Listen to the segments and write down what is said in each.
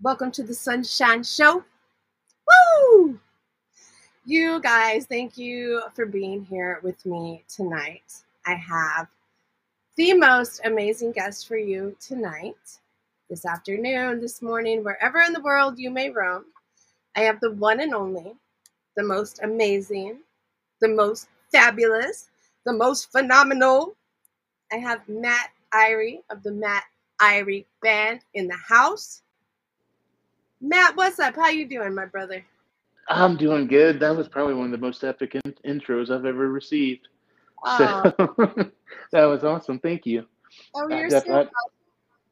Welcome to the Sunshine Show. Woo! You guys, thank you for being here with me tonight. I have the most amazing guest for you tonight, this afternoon, this morning, wherever in the world you may roam. I have the one and only, the most amazing, the most fabulous, the most phenomenal. I have Matt Irie of the Matt Irie Band in the house. Matt, what's up? How you doing, my brother? I'm doing good. That was probably one of the most epic in- intros I've ever received. So that was awesome. Thank you. Oh, Uh, you're def- so welcome.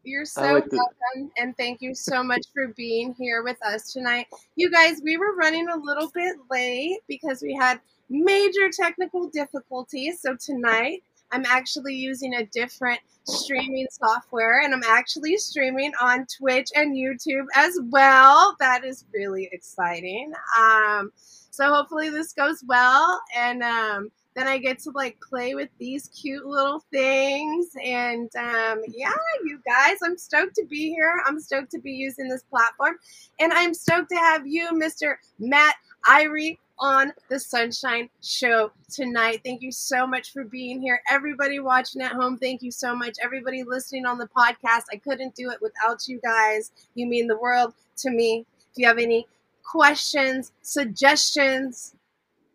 You're so like welcome, and thank you so much for being here with us tonight. You guys, we were running a little bit late because we had major technical difficulties. So tonight, I'm actually using a different streaming software, and I'm actually streaming on Twitch and YouTube as well. That is really exciting. Um, so hopefully this goes well, and um, then I get to like play with these cute little things. And um, yeah, you guys, I'm stoked to be here. I'm stoked to be using this platform. And I'm stoked to have you, Mr. Matt Irie, on the Sunshine Show tonight. Thank you so much for being here. Everybody watching at home, thank you so much. Everybody listening on the podcast, I couldn't do it without you guys. You mean the world to me. If you have any questions, suggestions,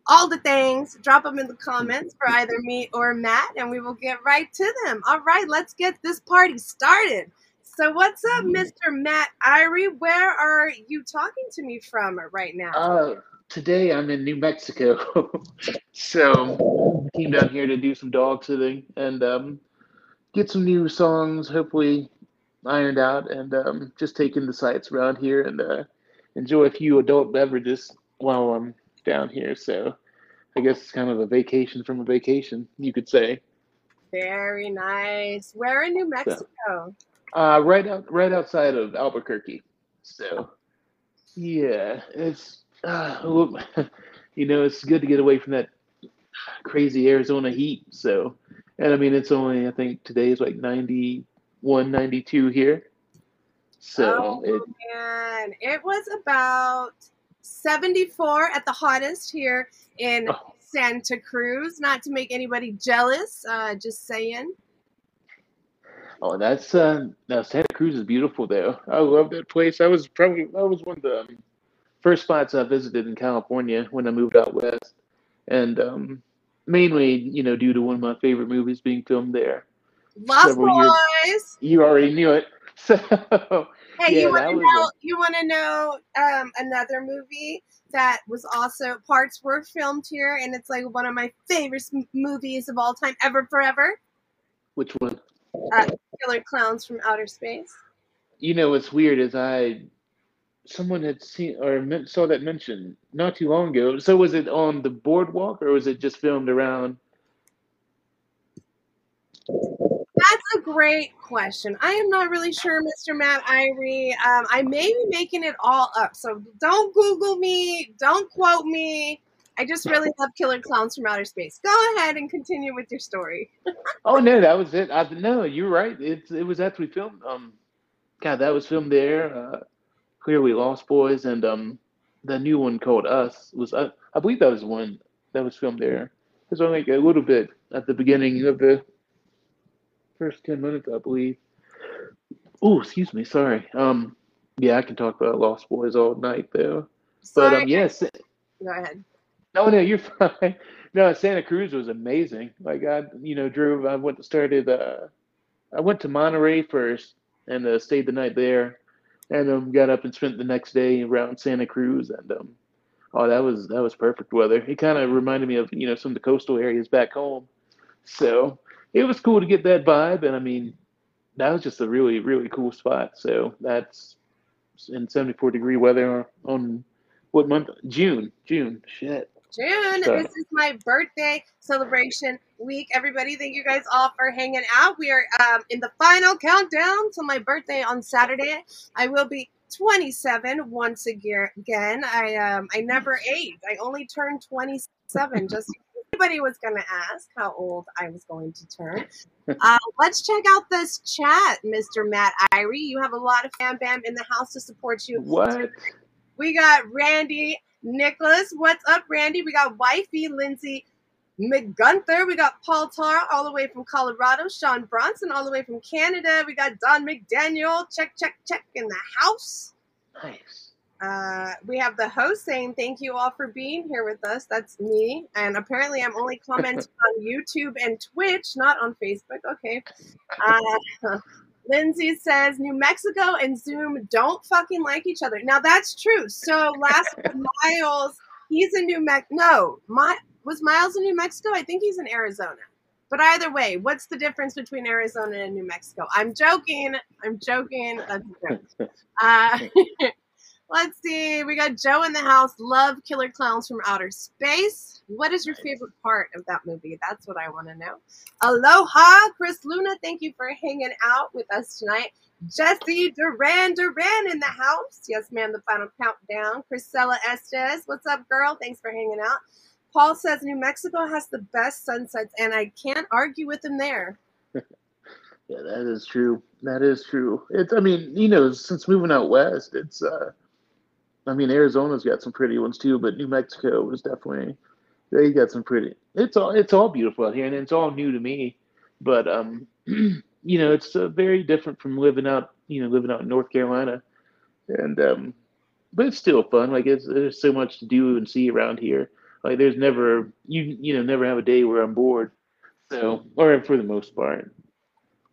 all the things, drop them in the comments for either me or Matt, and we will get right to them. All right, let's get this party started. So, what's up, Mr. Matt Irie? Where are you talking to me from right now? Uh, today I'm in New Mexico. so came down here to do some dog sitting and um, get some new songs, hopefully ironed out, and um, just taking the sights around here and uh, enjoy a few adult beverages while I'm down here. So I guess it's kind of a vacation from a vacation, you could say. Very nice. Where in New Mexico? Uh, right out, right outside of Albuquerque. So, yeah, it's uh, you know it's good to get away from that crazy Arizona heat. So, and I mean it's only I think today is like 91, 92 here. So oh it man, it was about 74 at the hottest here in Oh. Santa Cruz. Not to make anybody jealous, uh, just saying. oh that's uh, now Santa Cruz is beautiful though. I love that place. I was probably that was one of the um, first spots I visited in California when I moved out west, and um, mainly you know due to one of my favorite movies being filmed there. Lost Boys. You already knew it. So Hey, Yeah, you want to know? You want to know um, another movie that was also parts were filmed here, and it's like one of my favorite movies of all time, ever, forever. which one? Uh, Killer Clowns from Outer Space. You know what's weird is I someone had seen or saw that mentioned not too long ago. So was it on the boardwalk or was it just filmed around? That's a great question. I am not really sure, Mr. Matt Irie. Um, I may be making it all up, so don't Google me. Don't quote me. I just really love Killer Clowns from Outer Space. Go ahead and continue with your story. Oh no, that was it. I no, you're right. It it was actually filmed. Um, God, that was filmed there. Uh, clearly Lost Boys and um, the new one called Us was. I, I believe that was the one that was filmed there. It was only like a little bit at the beginning of the first ten minutes, I believe. Oh, excuse me. Sorry. Um, yeah, I can talk about Lost Boys all night though. But Sorry. um, yes. Go ahead. No, no, you're fine. No, Santa Cruz was amazing. Like I, you know, drove. I went started. Uh, I went to Monterey first and uh, stayed the night there, and um, got up and spent the next day around Santa Cruz. And um, oh, that was that was perfect weather. It kind of reminded me of you know some of the coastal areas back home. So it was cool to get that vibe. And I mean, that was just a really really cool spot. So that's in 74 degree weather on what month? June. June. Shit. June. So- This is my birthday celebration week. Everybody, thank you guys all for hanging out. We are um, in the final countdown to my birthday on Saturday. I will be 27 once again. I um, I never age. I only turned 27 just. anybody was going to ask how old I was going to turn. Uh, let's check out this chat, Mr. Matt Irie. You have a lot of fan bam in the house to support you. What? We got Randy Nicholas. What's up, Randy? We got wifey Lindsay McGunther. We got Paul Tar all the way from Colorado. Sean Bronson all the way from Canada. We got Don McDaniel. Check, check, check in the house. Nice. Uh, we have the host saying thank you all for being here with us. That's me. And apparently, I'm only commenting on YouTube and Twitch, not on Facebook. Okay. Uh, Lindsay says New Mexico and Zoom don't fucking like each other. Now that's true. So last Miles, he's in New Mexico. No, my was Miles in New Mexico? I think he's in Arizona. But either way, what's the difference between Arizona and New Mexico? I'm joking. I'm joking. That's a joke. Uh, let's see. We got Joe in the house. Love Killer Clowns from Outer Space. What is your favorite part of that movie? That's what I want to know. Aloha, Chris Luna. Thank you for hanging out with us tonight. Jesse Duran Duran in the house. Yes, ma'am. The final countdown. Priscilla Estes. What's up, girl? Thanks for hanging out. Paul says New Mexico has the best sunsets, and I can't argue with him there. yeah, that is true. That is true. It's, I mean, you know, since moving out west, it's, uh, I mean, Arizona's got some pretty ones too, but New Mexico was definitely, they got some pretty. It's all, it's all beautiful out here, and it's all new to me. But, um, you know, it's uh, very different from living out, you know, living out in North Carolina, and um, but it's still fun. Like it's there's so much to do and see around here like there's never you you know never have a day where I'm bored. So or for the most part.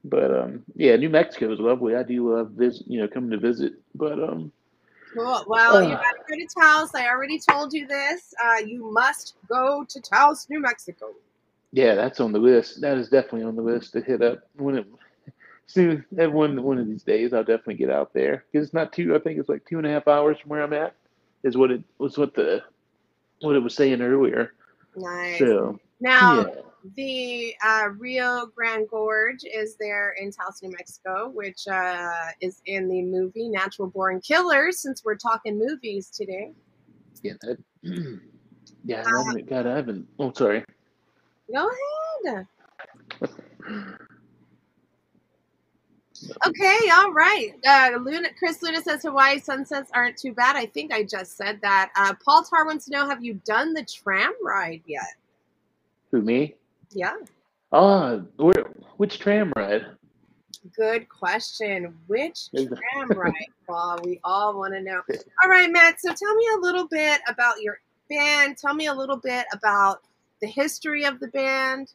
But um yeah, New Mexico is lovely. I do love visit you know coming to visit. But um Cool. Well, uh, you got to go to Taos. I already told you this. Uh, you must go to Taos, New Mexico. Yeah, that's on the list. That is definitely on the list to hit up when it soon. One one of these days, I'll definitely get out there because it's not too. I think it's like two and a half hours from where I'm at. Is what it was. What the what it was saying earlier. Nice. So now yeah. the uh, Rio Grande Gorge is there in Taos, New Mexico, which uh, is in the movie Natural Born Killers. Since we're talking movies today. Yeah. That, yeah. I haven't, God, I haven't. Oh, sorry. Go ahead. Okay, all right. Uh, Luna, Chris Luna says Hawaii sunsets aren't too bad. I think I just said that. Uh, Paul Tar wants to know: Have you done the tram ride yet? Who me? Yeah. Ah, where, which tram ride? Good question. Which tram ride, Paul? We all want to know. All right, Matt. So tell me a little bit about your band. Tell me a little bit about the history of the band.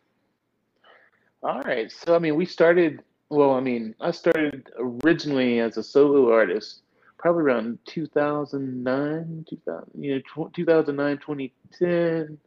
All right. So I mean, we started well, I mean, I started originally as a solo artist, probably around 2009, 2000, you know, 2009, 2010.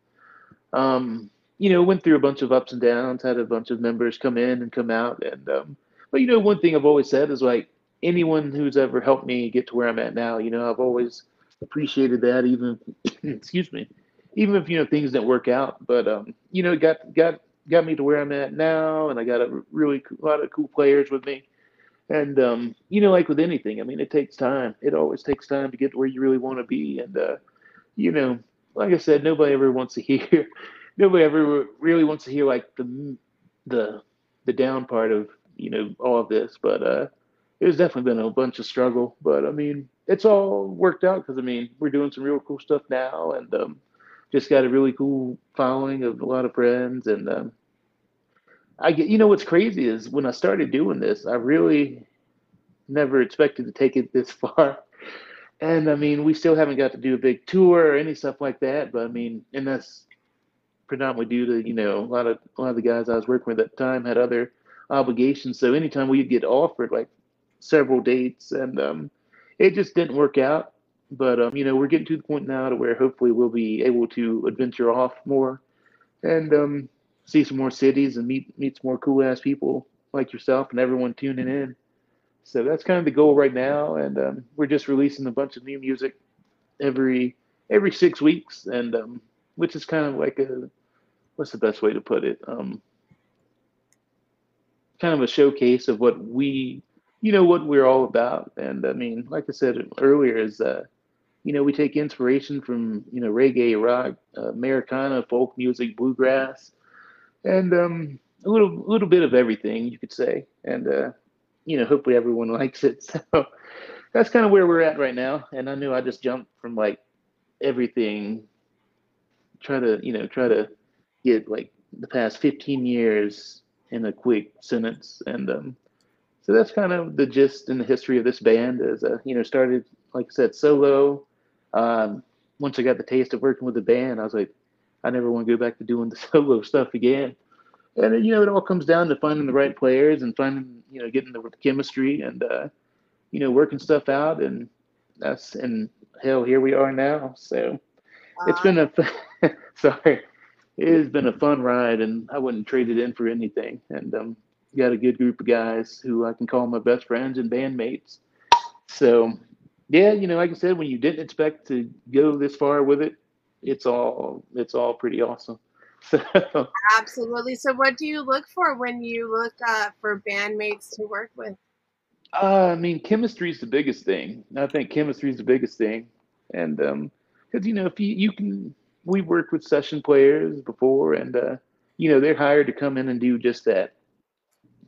Um, you know, went through a bunch of ups and downs, had a bunch of members come in and come out, and um, but you know, one thing I've always said is like anyone who's ever helped me get to where I'm at now, you know, I've always appreciated that, even excuse me, even if you know things didn't work out, but um, you know, got got got me to where I'm at now, and I got a really lot of cool players with me. And um, you know, like with anything, I mean, it takes time. It always takes time to get to where you really want to be. And uh, you know, like I said, nobody ever wants to hear. nobody ever really wants to hear like the the the down part of you know all of this. But uh, it's definitely been a bunch of struggle. But I mean, it's all worked out because I mean, we're doing some real cool stuff now, and um, just got a really cool following of a lot of friends and um, I get you know what's crazy is when I started doing this I really never expected to take it this far. And I mean we still haven't got to do a big tour or any stuff like that but I mean and that's predominantly due to you know a lot of a lot of the guys I was working with at the time had other obligations. So anytime we'd get offered like several dates and um, it just didn't work out. But um, you know, we're getting to the point now to where hopefully we'll be able to adventure off more. And um, see some more cities and meet meet some more cool ass people like yourself and everyone tuning in. So that's kind of the goal right now, and um, we're just releasing a bunch of new music every every six weeks, and um, which is kind of like a what's the best way to put it? Um, kind of a showcase of what we, you know, what we're all about. And I mean, like I said earlier, is uh, you know, we take inspiration from you know reggae, rock, uh, Americana, folk music, bluegrass, and um, a little little bit of everything you could say. And uh, you know, hopefully everyone likes it. So that's kind of where we're at right now. And I knew I just jumped from like everything, try to you know try to get like the past 15 years in a quick sentence and um, so that's kind of the gist and the history of this band as uh, you know started like i said solo um, once i got the taste of working with the band i was like i never want to go back to doing the solo stuff again and you know it all comes down to finding the right players and finding you know getting the chemistry and uh, you know working stuff out and that's and hell here we are now so it's been a sorry it has been a fun ride, and I wouldn't trade it in for anything. And um, got a good group of guys who I can call my best friends and bandmates. So, yeah, you know, like I said, when you didn't expect to go this far with it, it's all it's all pretty awesome. So. Absolutely. So, what do you look for when you look uh, for bandmates to work with? Uh, I mean, chemistry is the biggest thing. I think chemistry is the biggest thing, and um, because you know, if you you can we worked with session players before, and uh, you know they're hired to come in and do just that.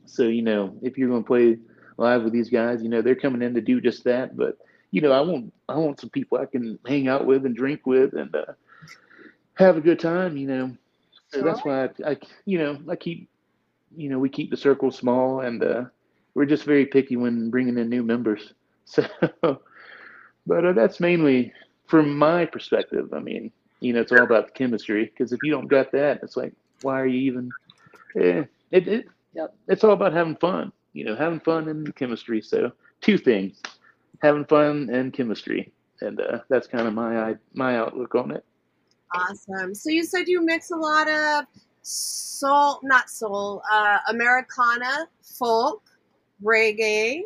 So you know if you're going to play live with these guys, you know they're coming in to do just that. But you know I want I want some people I can hang out with and drink with and uh, have a good time. You know, so that's why I, I you know I keep you know we keep the circle small and uh, we're just very picky when bringing in new members. So, but uh, that's mainly from my perspective. I mean, you know, it's all about the chemistry. Because if you don't got that, it's like, why are you even? Eh, it, it, yeah, it's all about having fun. You know, having fun and chemistry. So two things: having fun and chemistry, and uh, that's kind of my my outlook on it. Awesome. So you said you mix a lot of soul, not soul, uh, Americana, folk, reggae.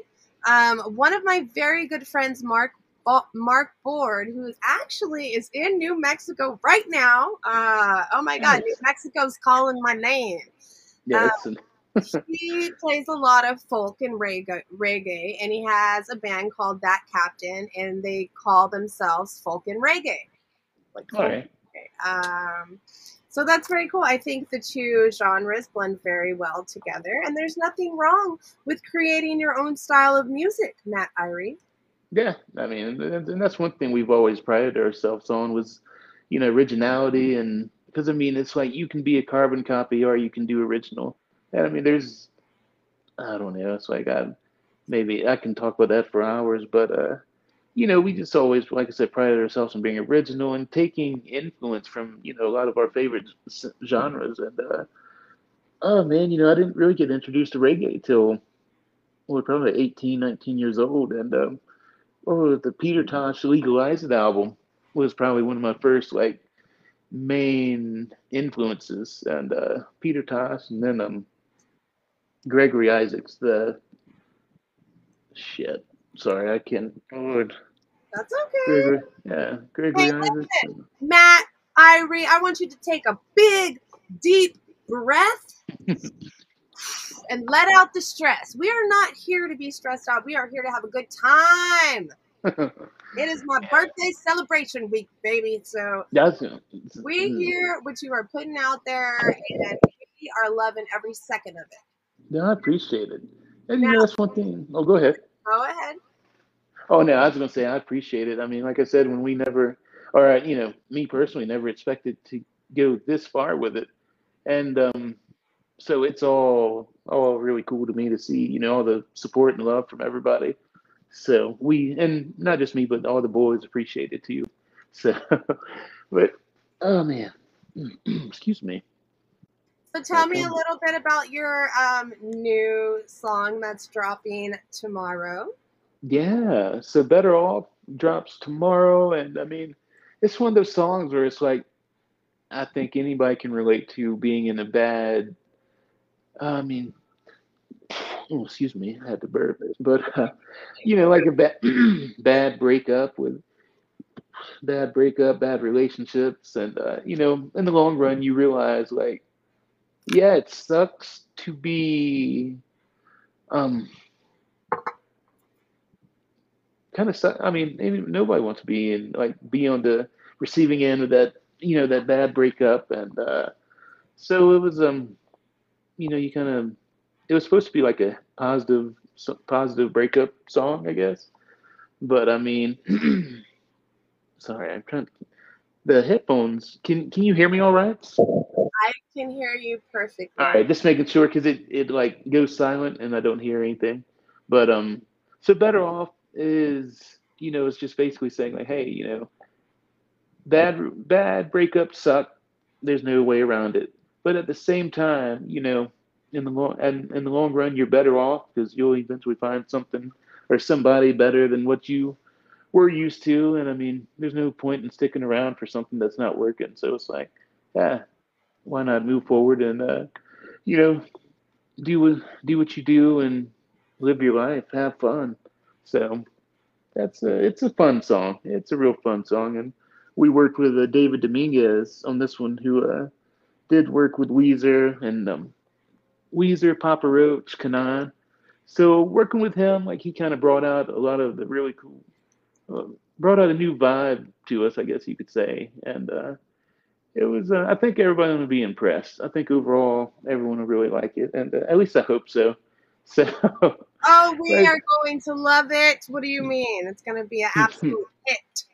Um, one of my very good friends, Mark Mark Board, who actually is in New Mexico right now. Uh, oh my God, New Mexico's calling my name. Yeah, um, he plays a lot of folk and reggae, reggae, and he has a band called That Captain, and they call themselves folk and reggae. Like All right. Um, so that's very cool. I think the two genres blend very well together, and there's nothing wrong with creating your own style of music, Matt Irie. Yeah, I mean, and that's one thing we've always prided ourselves on was, you know, originality, and because I mean, it's like you can be a carbon copy or you can do original, and I mean, there's, I don't know, it's like I, got. maybe I can talk about that for hours, but uh, you know, we just always, like I said, prided ourselves on being original and taking influence from, you know, a lot of our favorite genres, and uh, oh man, you know, I didn't really get introduced to reggae till, well, probably 18, 19 years old, and um oh, the Peter Tosh Legalized album was probably one of my first like main influences, and uh, Peter Tosh, and then um, Gregory Isaacs. The shit. Sorry, I can't. Lord. That's okay. Gregory, yeah, Gregory hey, Isaacs. Matt, Irie, I want you to take a big, deep breath. and let out the stress. We are not here to be stressed out. We are here to have a good time. it is my birthday celebration week, baby. So That's, we mm. hear what you are putting out there, and we are loving every second of it. Yeah, I appreciate it. And now, you know, that's one thing. Oh, go ahead. Go ahead. Oh no, I was gonna say I appreciate it. I mean, like I said, when we never, or you know, me personally, never expected to go this far with it, and um, so it's all all really cool to me to see you know all the support and love from everybody. So we and not just me, but all the boys appreciate it too. So, but oh man, excuse me. So tell me a little bit about your um, new song that's dropping tomorrow. Yeah, so Better Off drops tomorrow, and I mean, it's one of those songs where it's like, I think anybody can relate to being in a bad I mean, oh, excuse me, I had to burp, but uh, you know, like a bad bad breakup with bad breakup, bad relationships, and uh, you know, in the long run, you realize like, yeah, it sucks to be, um, kind of suck. I mean, nobody wants to be in like be on the receiving end of that you know that bad breakup, and uh, so it was um, you know, you kind of it was supposed to be like a positive positive breakup song, I guess, but I mean, sorry, I'm trying. To, the headphones. Can can you hear me all right? I can hear you perfectly. All right, just making sure because it it like goes silent and I don't hear anything. But um, so better off is you know it's just basically saying like, hey, you know, bad bad breakups suck. There's no way around it. But at the same time, you know, in the long and in the long run, you're better off because you'll eventually find something or somebody better than what you were used to. And I mean, there's no point in sticking around for something that's not working. So it's like, yeah, why not move forward and uh, you know, do do what you do and live your life, have fun. So that's a, it's a fun song. It's a real fun song, and we worked with uh, David Dominguez on this one, who uh, did work with Weezer and um, Weezer, Papa Roach, Kanan. So working with him, like he kind of brought out a lot of the really cool, brought out a new vibe to us, I guess you could say, and uh, it was. Uh, I think everybody will be impressed. I think overall everyone will really like it, and uh, at least I hope so. So. Oh, we like, are going to love it. What do you mean? It's going to be an absolute hit.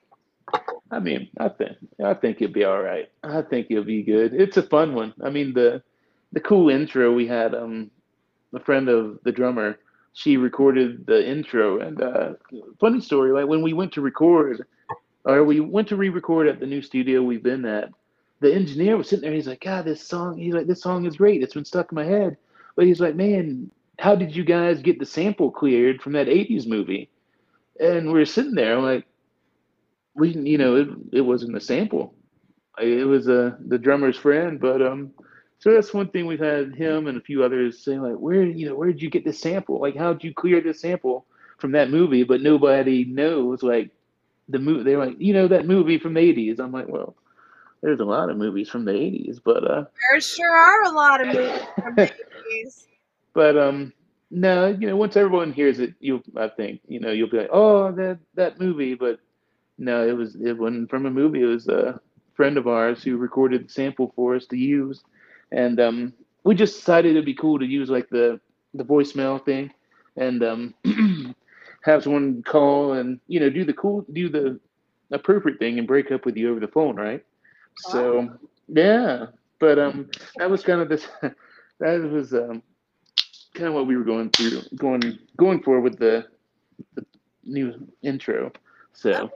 I mean, I think I think it'll be all right. I think it'll be good. It's a fun one. I mean, the the cool intro we had. Um, a friend of the drummer, she recorded the intro, and uh, funny story. Like when we went to record, or we went to re-record at the new studio we've been at, the engineer was sitting there. He's like, God, this song. He's like, this song is great. It's been stuck in my head. But he's like, man, how did you guys get the sample cleared from that 80s movie? And we are sitting there like, we, you know, it, it wasn't a sample. It was uh, the drummer's friend. But um, so that's one thing we've had him and a few others saying like, where, you know, where did you get this sample? Like, how did you clear this sample from that movie? But nobody knows like the movie. They're like, you know, that movie from the 80s. I'm like, well, there's a lot of movies from the 80s, but uh, there sure are a lot of movies from the 80s. But um, no, you know, once everyone hears it, you I think you know you'll be like, oh, that that movie. But no, it was it wasn't from a movie. It was a friend of ours who recorded the sample for us to use, and um, we just decided it'd be cool to use like the the voicemail thing, and um, have someone call and you know do the cool do the appropriate thing and break up with you over the phone, right? So yeah, but um, that was kind of this. that was um, kind of what we were going through, going going for with the, the new intro. So.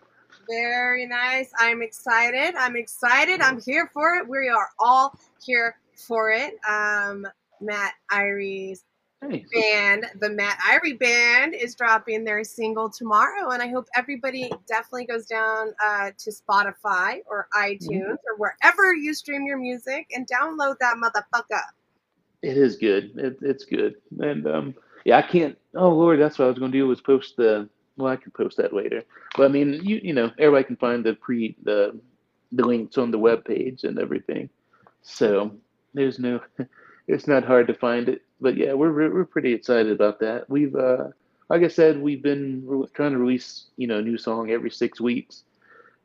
Very nice. I'm excited. I'm excited. I'm here for it. We are all here for it. Um, Matt Iries Nice. band, the Matt Irie Band, is dropping their single tomorrow, and I hope everybody definitely goes down uh, to Spotify or iTunes mm-hmm. or wherever you stream your music and download that motherfucker. It is good. It, it's good, and um, yeah, I can't. Oh Lord, that's what I was going to do was post the. Well, I can post that later, but I mean, you you know, everybody can find the pre the the links on the web page and everything. So there's no, it's not hard to find it. But yeah, we're we're pretty excited about that. We've uh, like I said, we've been re- trying to release you know a new song every six weeks,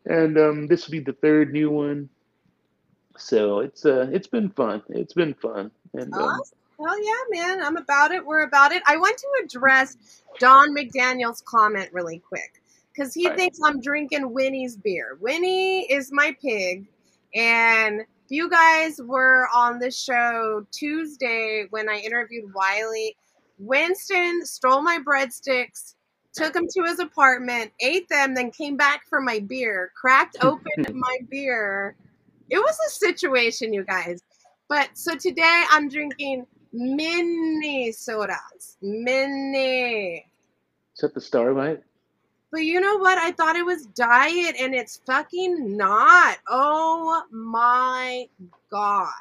and um, this will be the third new one so it's uh it's been fun. It's been fun. And um, Hell yeah, man. I'm about it. We're about it. I want to address Don McDaniel's comment really quick because he thinks I'm drinking Winnie's beer. Winnie is my pig. And you guys were on the show Tuesday when I interviewed Wiley. Winston stole my breadsticks, took them to his apartment, ate them, then came back for my beer, cracked open my beer it was a situation, you guys. But so today I'm drinking mini sodas. Mini. Is that the Starlight? But you know what? I thought it was diet and it's fucking not. Oh my god.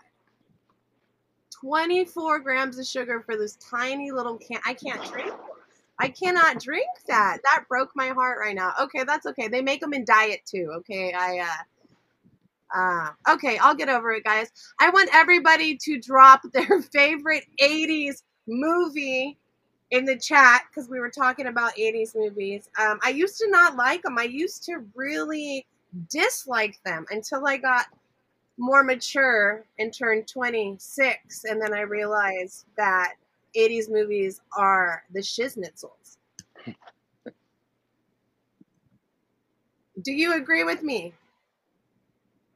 24 grams of sugar for this tiny little can. I can't drink. I cannot drink that. That broke my heart right now. Okay, that's okay. They make them in diet too. Okay, I uh uh, okay, I'll get over it, guys. I want everybody to drop their favorite 80s movie in the chat because we were talking about 80s movies. Um, I used to not like them. I used to really dislike them until I got more mature and turned 26. And then I realized that 80s movies are the shiznitzel. Do you agree with me?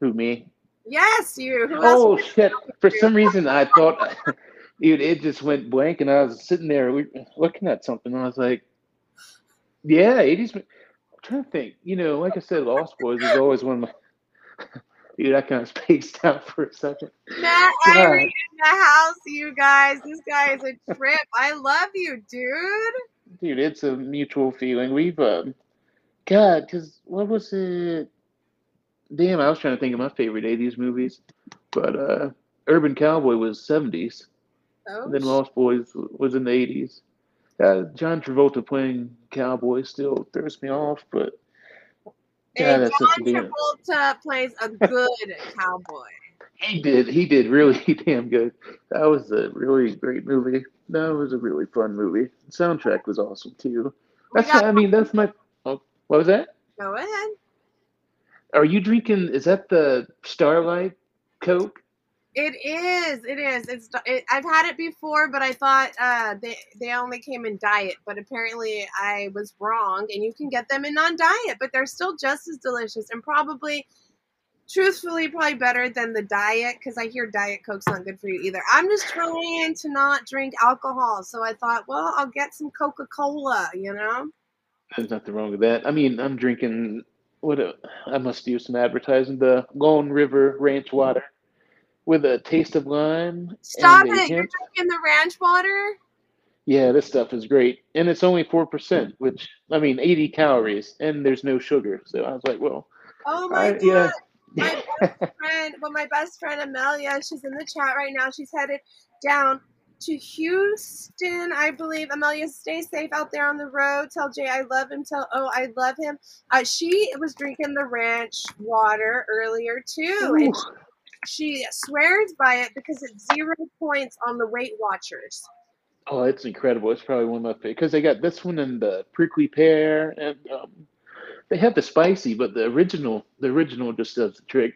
Who, me? Yes, you. Who oh, shit. For some reason, I thought. dude, it just went blank, and I was sitting there looking at something, and I was like, "Yeah, '80s." I'm trying to think. You know, like I said, Lost Boys is always one of my. dude, I kind of spaced out for a second. Matt Irie in the house, you guys. This guy is a trip. I love you, dude. Dude, it's a mutual feeling. We've, um, God, because what was it? Damn, I was trying to think of my favorite '80s movies, but uh, Urban Cowboy was '70s. Oh, then Lost Boys was in the 80s. Uh, John Travolta playing cowboy still throws me off, but God, John Travolta plays a good cowboy. He did. He did really damn good. That was a really great movie. That was a really fun movie. The soundtrack was awesome too. That's got, I mean, that's my. Oh, what was that? Go ahead. Are you drinking? Is that the Starlight Coke? It is. It is. It's. It, I've had it before, but I thought uh, they they only came in diet. But apparently, I was wrong, and you can get them in non-diet, but they're still just as delicious and probably, truthfully, probably better than the diet because I hear diet coke's not good for you either. I'm just trying to not drink alcohol, so I thought, well, I'll get some Coca Cola. You know. There's nothing wrong with that. I mean, I'm drinking. What a, I must do some advertising. The Lone River Ranch Water with a taste of lime. Stop it! Hemp. You're drinking the ranch water. Yeah, this stuff is great, and it's only four percent, which I mean, eighty calories, and there's no sugar. So I was like, well, oh my I, god. Yeah. My best friend, well, my best friend Amelia, she's in the chat right now. She's headed down to Houston, I believe. Amelia, stay safe out there on the road. Tell Jay I love him. Tell Oh I love him. Uh, she was drinking the ranch water earlier too, Ooh. and she swears by it because it's zero points on the Weight Watchers. Oh, it's incredible! It's probably one of my favorite because they got this one and the prickly pear, and um, they have the spicy, but the original, the original just does the trick.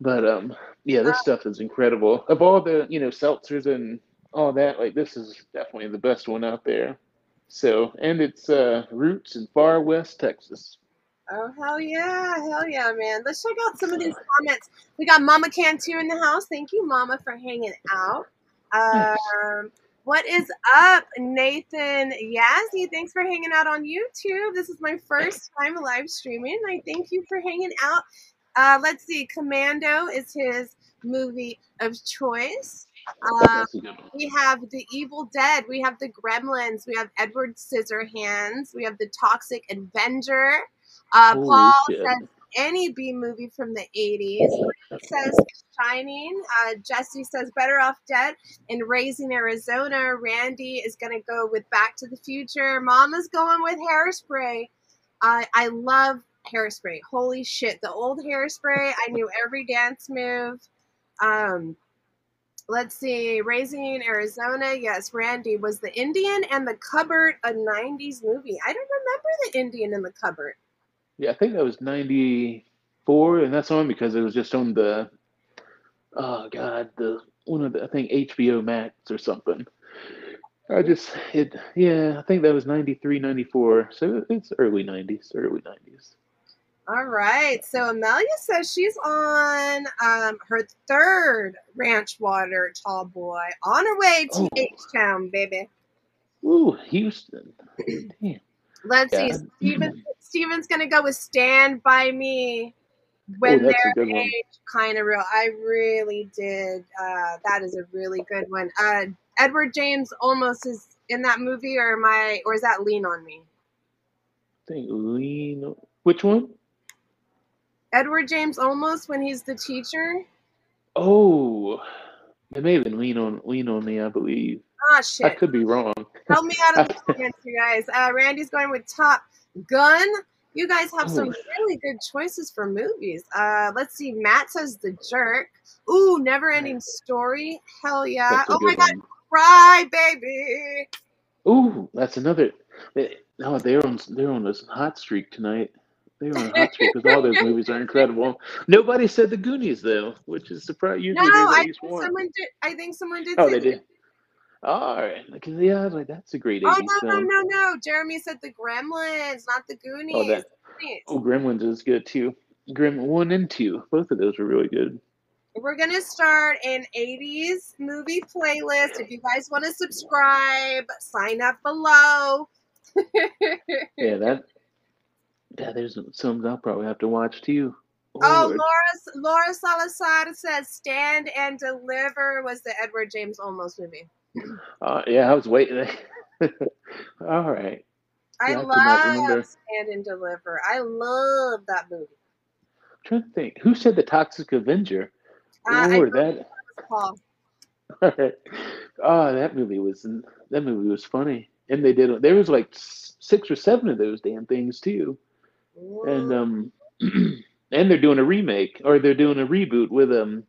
But um, yeah, this uh, stuff is incredible. Of all the you know seltzers and all that, like this is definitely the best one out there. So, and it's uh, roots in far west Texas. Oh hell yeah, hell yeah, man! Let's check out some of these comments. We got Mama Cantu in the house. Thank you, Mama, for hanging out. Um, what is up, Nathan Yazzie? Thanks for hanging out on YouTube. This is my first time live streaming. I thank you for hanging out. Uh, let's see, Commando is his movie of choice. Um, we have the Evil Dead. We have the Gremlins. We have Edward Scissorhands. We have the Toxic Avenger. Uh, Paul shit. says any B movie from the 80s. says Shining. Uh, Jesse says Better Off Dead. In Raising Arizona, Randy is going to go with Back to the Future. Mama's going with Hairspray. Uh, I love Hairspray. Holy shit. The old Hairspray, I knew every dance move. Um, let's see. Raising Arizona. Yes, Randy. Was the Indian and the Cupboard a 90s movie? I don't remember the Indian in the Cupboard. Yeah, I think that was '94, and that's on because it was just on the, oh god, the one of the I think HBO Max or something. I just it yeah, I think that was 93, 94. So it's early 90s, early 90s. All right. So Amelia says she's on um, her third ranch water tall boy on her way to oh. H Town, baby. Ooh, Houston. Damn. Let's yeah. see. Steven, Steven's gonna go with "Stand by Me" when oh, they're age kind of real. I really did. Uh, that is a really good one. Uh, Edward James Olmos is in that movie, or am I, or is that Lean on Me? I think Lean. Which one? Edward James Olmos when he's the teacher. Oh, it may have been Lean on Lean on Me, I believe. Ah, shit. I could be wrong. Help me out of the comments, you guys. Uh, Randy's going with Top Gun. You guys have some really good choices for movies. Uh, let's see. Matt says The Jerk. Ooh, Never Ending Story. Hell yeah. Oh my God. Cry, baby. Ooh, that's another. They, no, they're on they're on this hot streak tonight. They're on a hot streak because all those movies are incredible. Nobody said the Goonies though, which is surprising. No, Usually I think one. someone did. I think someone did. Oh, say they did. All right, because yeah, like that's a great Oh 80s no no no no! Jeremy said the Gremlins, not the Goonies. Oh, that. Oh, Gremlins is good too. Gremlin one and two, both of those were really good. We're gonna start an '80s movie playlist. If you guys want to subscribe, sign up below. Yeah, that. Yeah, there's some I'll probably have to watch too. Oh, oh, Lord. Laura Laura Salazar says "Stand and Deliver" was the Edward James Olmos movie. Uh, yeah, I was waiting. All right. I Yeah, I could not remember. love "Stand and Deliver." I love that movie. I'm trying to think. Who said the Toxic Avenger? Uh, believe that. Paul. oh, that movie was that movie was funny, and they did. There was like six or seven of those damn things too, and um, and they're doing a remake or they're doing a reboot with um,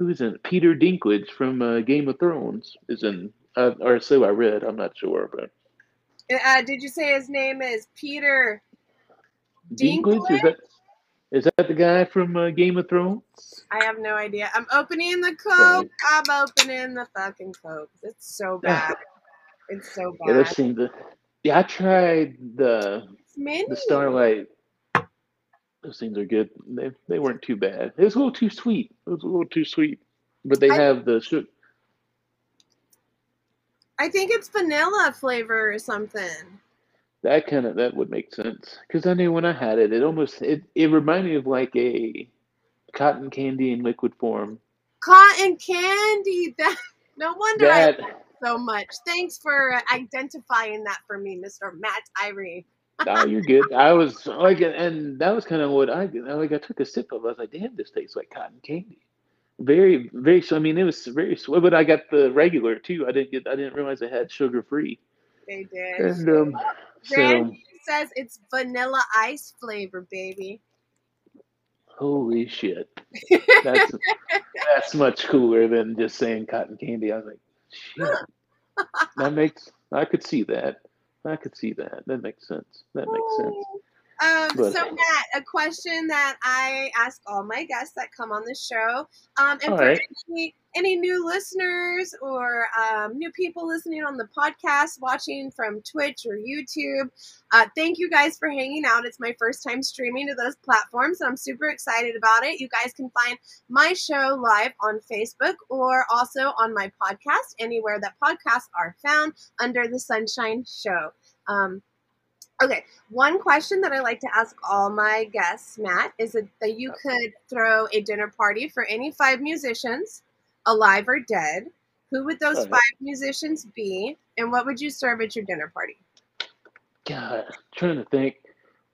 who's in it? Peter Dinklage from uh, Game of Thrones is in, uh, or so I read. I'm not sure, but Uh, did you say his name is Peter? Dinklage is that is that the guy from uh, Game of Thrones? I have no idea. I'm opening the coke. I'm opening the fucking coke. It's so bad. It's so bad. Yeah, that to. Yeah, I tried the the Starlight. Those things are good. They they weren't too bad. It was a little too sweet. It was a little too sweet. But they I- have the sugar. I think it's vanilla flavor or something. That kind of that would make sense. Because I knew when I had it, it almost it it reminded me of like a cotton candy in liquid form. Cotton candy. That no wonder That I so much. Thanks for uh, identifying that for me, Mr. Matt Irie. No, you're good. I was like, and that was kind of what I like. I took a sip of. it. I was like, damn, this tastes like cotton candy. Very, very. So I mean, it was very sweet. But I got the regular too. I didn't get. I didn't realize it had sugar free. They did. And um, so says it's vanilla ice flavor, baby. holy shit, that's that's much cooler than just saying cotton candy. I was like, shit, that makes. I could see that. I could see that. That makes sense. That makes sense. Um, But- so Matt, a question that I ask all my guests that come on the show, um, and for right. any, any new listeners or um, new people listening on the podcast, watching from Twitch or YouTube, uh, thank you guys for hanging out. It's my first time streaming to those platforms, and I'm super excited about it. You guys can find my show live on Facebook or also on my podcast, anywhere that podcasts are found under the Sunshine Show. Um, okay, one question that I like to ask all my guests, Matt, is that, that you could throw a dinner party for any five musicians, alive or dead. Who would those five musicians be, and what would you serve at your dinner party? God, I'm trying to think.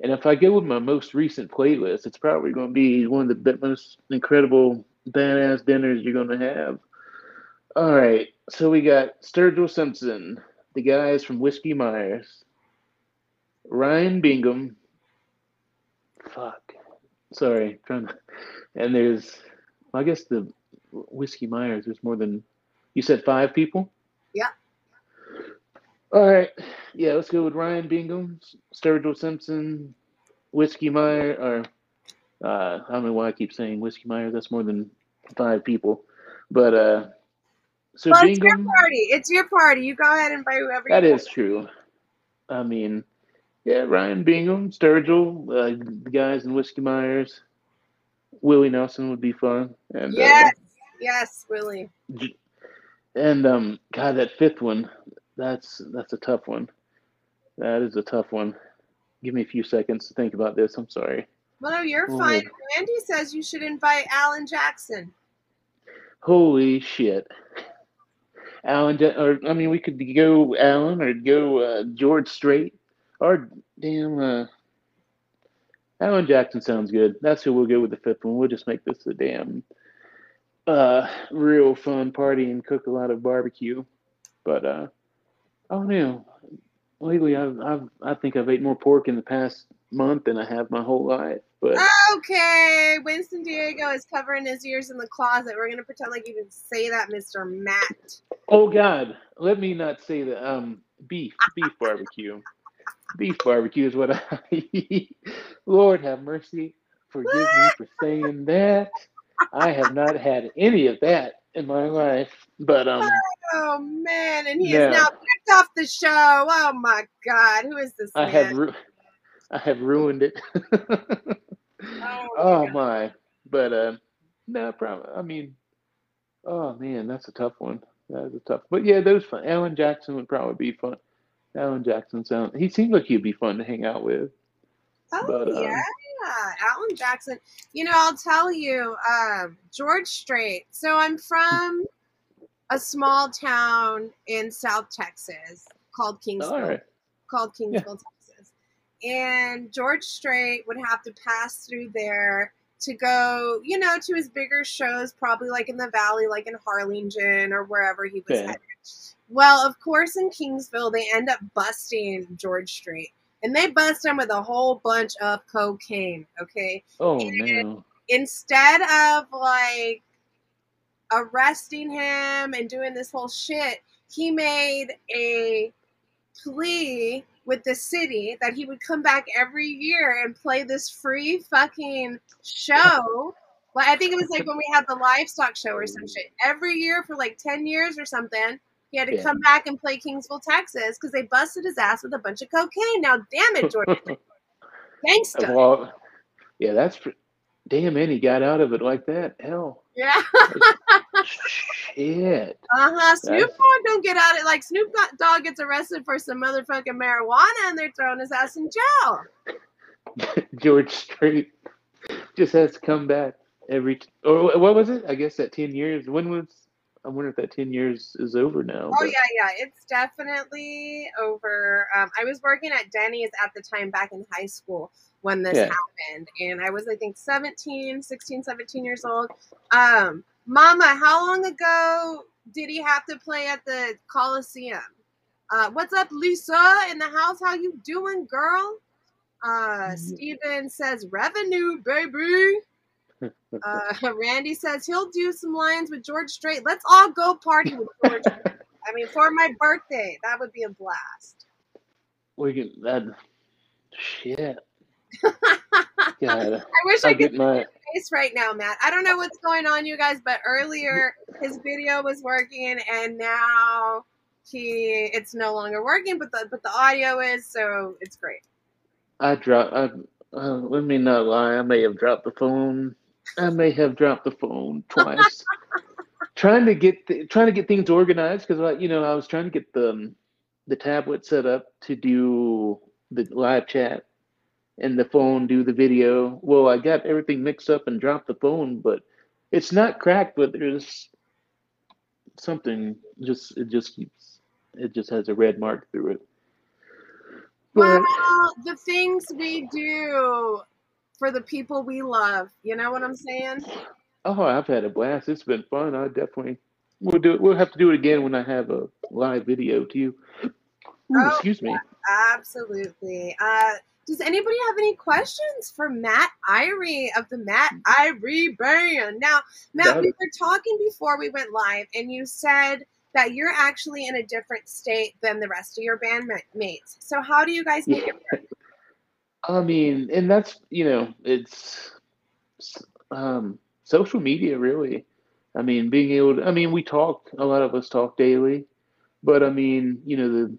And if I go with my most recent playlist, it's probably going to be one of the most incredible badass dinners you're going to have. All right, so we got Sturgill Simpson, the guys from Whiskey Myers, Ryan Bingham. Fuck, sorry, trying to. And there's, I guess the Whiskey Myers. There's more than. You said five people. Yeah. All right. Yeah, let's go with Ryan Bingham, Sturgill Simpson, Whiskey Meyer, or uh, I don't know why I keep saying Whiskey Meyer. That's more than five people, but uh, so Well, it's your party. It's your party. You go ahead and invite whoever That is true. I mean, yeah, Ryan Bingham, Sturgill, uh, the guys in Whiskey Myers, Willie Nelson would be fun, and uh, Yes, really. And um, God, that fifth one, that's that's a tough one. That is a tough one. Give me a few seconds to think about this. I'm sorry. Well, no, you're Oh. fine. Randy says you should invite Alan Jackson. Holy shit. Alan, or I mean, we could go Alan or go uh, George Strait or damn uh, Alan Jackson sounds good. That's who we'll go with the fifth one. We'll just make this a damn uh, real fun party and cook a lot of barbecue. But uh, oh no, lately I've, I've I think I've ate more pork in the past month than I have my whole life. But Okay, Winston Diego is covering his ears in the closet. We're gonna pretend like you didn't say that, Mr. Matt. Oh God, let me not say that. Um, beef, beef barbecue. Beef barbecue is what I eat. Lord have mercy. Forgive me for saying that. I have not had any of that in my life. But um Oh man, and he Yeah. is now kicked off the show. Oh my god, who is this I man? have ru- I have ruined it. Oh, oh my. But uh no problem. I mean oh man, that's a tough one. That is a tough but yeah, those fun. Alan Jackson would probably be fun. Alan Jackson sound he seemed like he'd be fun to hang out with. Oh But, um, yeah, Alan Jackson. You know, I'll tell you, um, George Strait. So I'm from a small town in South Texas called Kingsville. Right. Called Kingsville, Texas. And George Strait would have to pass through there to go, you know, to his bigger shows, probably like in the valley, like in Harlingen or wherever he was Yeah. headed. Well, of course, in Kingsville, they end up busting George Strait. And they bust him with a whole bunch of cocaine, okay? Oh no. Instead of like arresting him and doing this whole shit, he made a plea with the city that he would come back every year and play this free fucking show. Like I think it was like when we had the livestock show or some shit. Every year for like ten years or something, he had to Yeah. come back and play Kingsville, Texas, because they busted his ass with a bunch of cocaine. Now, damn it, Jordan, gangsta. well, yeah, that's damn man, he got out of it like that. Hell. Yeah. Shit. Uh huh. Snoop Dogg don't get out of it. like Snoop Dogg gets arrested for some motherfucking marijuana and they're throwing his ass in jail. George Strait just has to come back every. T- or what was it? I guess that ten years. When was? I wonder if that ten years is over now. Oh but- yeah, yeah, it's definitely over. Um, I was working at Denny's at the time back in high school when this Yeah. happened, and I was I think 17, 16, 17 years old. Um, Mama, how long ago did he have to play at the Coliseum? Uh, what's up, Lisa? In the house, how you doing, girl? Uh, Steven says revenue, baby. Uh, Randy says he'll do some lines with George Strait. Let's all go party with George. I mean, for my birthday, that would be a blast. We can that. Shit. God, I wish I I could my. face right now, Matt. I don't know what's going on, you guys, but earlier his video was working, and now he it's no longer working, but the but the audio is, so it's great. I dropped. I, uh, let me not lie. I may have dropped the phone. I may have dropped the phone twice. trying to get th- trying to get things organized because, like, you know, I was trying to get the um, the tablet set up to do the live chat and the phone do the video. Well, I got everything mixed up and dropped the phone, but it's not cracked. But there's something just it just keeps it just has a red mark through it. But Well, the things we do for the people we love, you know what I'm saying? Oh, I've had a blast. It's been fun. I definitely we'll do it. We'll have to do it again when I have a live video too. Ooh, Oh, excuse me. Absolutely. Uh, does anybody have any questions for Matt Irie of the Matt Irie Band? Now, Matt, That- we were talking before we went live, and you said that you're actually in a different state than the rest of your bandmates. So, how do you guys make Yeah. it work? I mean, and that's you know, it's um, social media really. I mean, being able to. I mean, we talk. A lot of us talk daily, but I mean, you know, the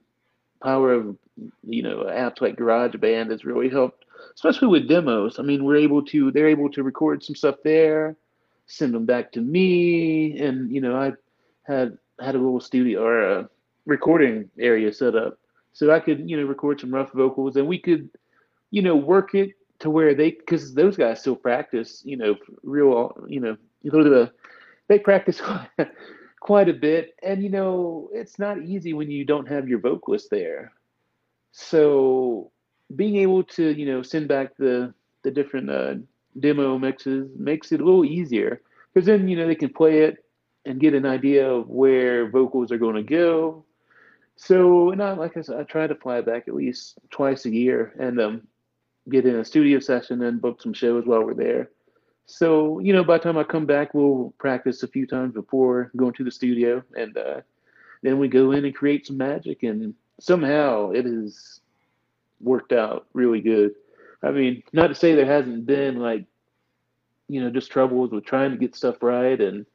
power of you know apps like GarageBand has really helped, especially with demos. I mean, we're able to. They're able to record some stuff there, send them back to me, and you know, I had had a little studio or a recording area set up so I could you know record some rough vocals, and we could you know, work it to where they, because those guys still practice, you know, real, you know, you go to the, they practice quite, quite a bit. And, you know, it's not easy when you don't have your vocalist there. So being able to, you know, send back the, the different uh, demo mixes makes it a little easier because then, you know, they can play it and get an idea of where vocals are going to go. So, and I, like I said, I try to fly back at least twice a year and um, get in a studio session and book some shows while we're there. So, you know, by the time I come back, we'll practice a few times before going to the studio, and uh, then we go in and create some magic and somehow it has worked out really good. I mean, not to say there hasn't been like, you know, just troubles with trying to get stuff right, and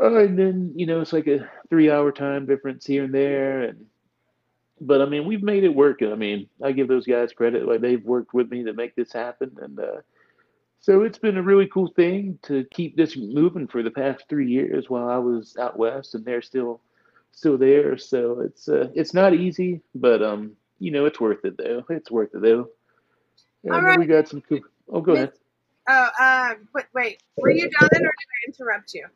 uh, and then you know it's like a three-hour time difference here and there, and but I mean we've made it work. I mean I give those guys credit, like they've worked with me to make this happen, and uh, so it's been a really cool thing to keep this moving for the past three years while I was out west, and they're still still there. So it's uh, it's not easy, but um, you know, it's worth it though. It's worth it though. And All right. we got some cool. Oh, go ahead. Oh, uh, but wait, were you done or did I interrupt you?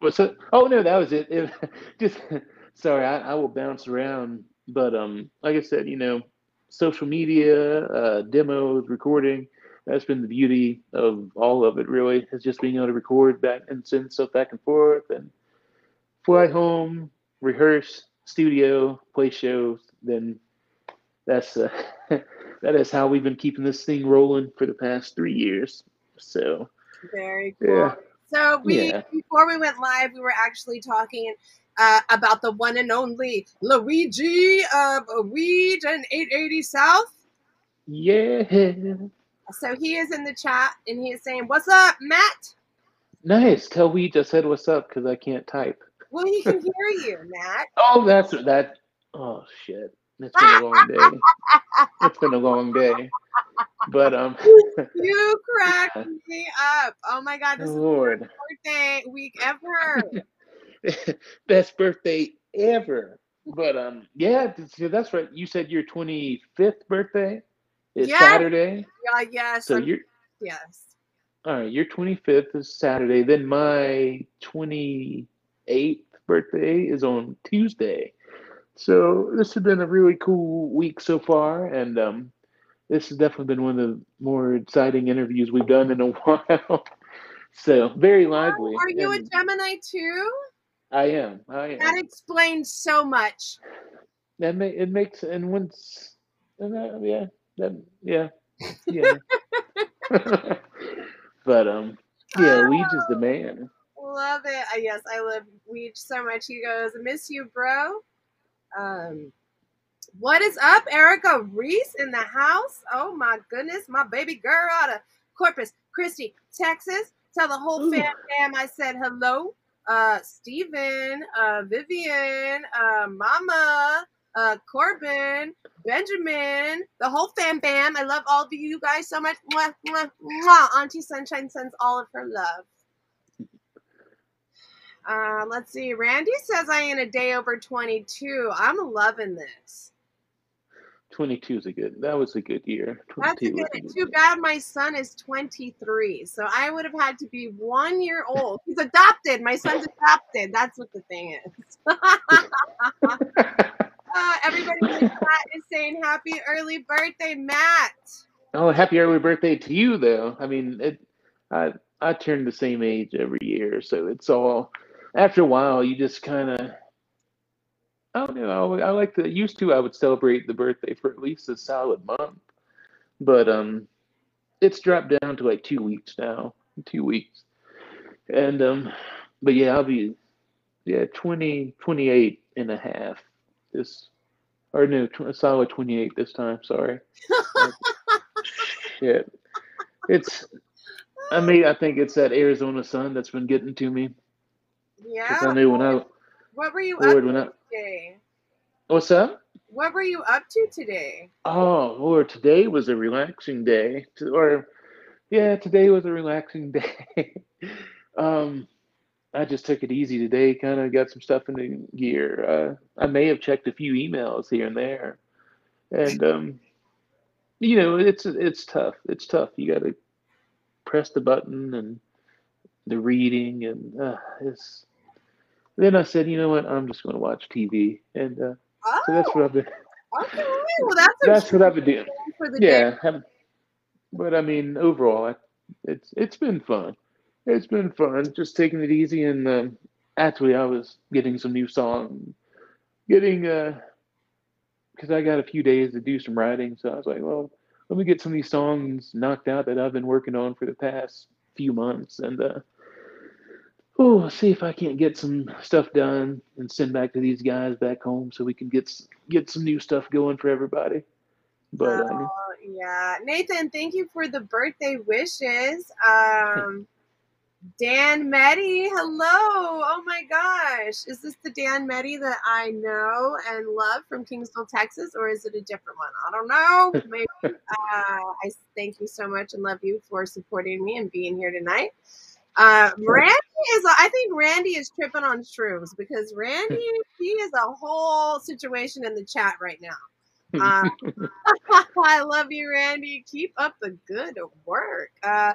What's that? Oh no, that was it. it just sorry, I, I will bounce around, but um, like I said, you know, social media, uh, demos, recording. That's been the beauty of all of it. Really, is just being able to record back and send stuff back and forth, and fly home, rehearse, studio, play shows. Then that's uh, that is how we've been keeping this thing rolling for the past three years. So Very cool. yeah, So we Yeah. before we went live, we were actually talking uh, about the one and only Luigi of Weed and 880 South. yeah, So he is in the chat and he is saying, "What's up, Matt?" nice. Tell we just said what's up because I can't type. Well, he can hear you, Matt. Oh, that's that. Oh shit! It's been a long day. It's been a long day. But um, You cracked me up. Oh my god, this is the birthday week ever. best birthday ever. But um, yeah, that's right. You said your twenty fifth birthday is Yeah. Saturday. Yeah, yes, So you're yes. all right. Your twenty fifth is Saturday. Then my twenty eighth birthday is on Tuesday. So this has been a really cool week so far, and um, this has definitely been one of the more exciting interviews we've done in a while. so very lively. Are you a Gemini too? I am. I am. That explains so much. That ma- it makes and once and that, yeah that yeah yeah. but um yeah, Weege is the man. Love it. Uh, yes, I love Weech so much. He goes, miss you, bro. Um, what is up, Erica Reese in the house? Oh my goodness, my baby girl out of Corpus Christi, Texas. Tell the whole fam fam I said hello. Uh, Steven, uh, Vivian, uh, Mama, uh, Corbin, Benjamin, the whole fam fam. I love all of you guys so much. Mwah, mwah, mwah. Auntie Sunshine sends all of her love. Uh, let's see. Randy says I ain't a day over 22. I'm loving this. Twenty two is a good. That was a good year. That's Twenty two. a good. Too bad my son is 23, so I would have had to be one year old. He's adopted. My son's adopted. That's what the thing is. uh, everybody in the chat is saying happy early birthday, Matt. oh, happy early birthday to you, though. I mean, it. I I turn the same age every year, so it's all. After a while, you just kind of. I don't know. I like to. Used to, I would celebrate the birthday for at least a solid month, but um, it's dropped down to like two weeks now. Two weeks, and um, but yeah, I'll be, yeah, 20, 28 and a half. This, or no, tw- a solid twenty eight this time. Sorry. Shit. It's I mean I think it's that Arizona sun that's been getting to me. Yeah. I knew when I What were you up when I today? what's up? What were you up to today? Oh Lord, today was a relaxing day. Or yeah, today was a relaxing day. um I just took it easy today, kind of got some stuff in the gear. Uh, I may have checked a few emails here and there. And um you know, it's it's tough. It's tough. You got to press the button and the reading and uh, it's. Then I said, you know what? I'm just going to watch TV, and uh, Oh, so that's what I've been. okay. Well, that's That's what I've been doing. for the day. Yeah, but I mean, overall, I, it's it's been fun. It's been fun, just taking it easy. And um, actually, I was getting some new songs, getting uh, because I got a few days to do some writing. So I was like, well, let me get some of these songs knocked out that I've been working on for the past few months, and uh, oh, see if I can't get some stuff done and send back to these guys back home so we can get get some new stuff going for everybody. But oh, um, yeah, Nathan, thank you for the birthday wishes. Um, Dan Meddy, hello. Oh my gosh. Is this the Dan Meddy that I know and love from Kingsville, Texas, or is it a different one? I don't know. Maybe. uh, I thank you so much and love you for supporting me and being here tonight. Uh, Randy is, I think Randy is tripping on shrooms because Randy, he is a whole situation in the chat right now. Um, I love you, Randy. Keep up the good work. Uh,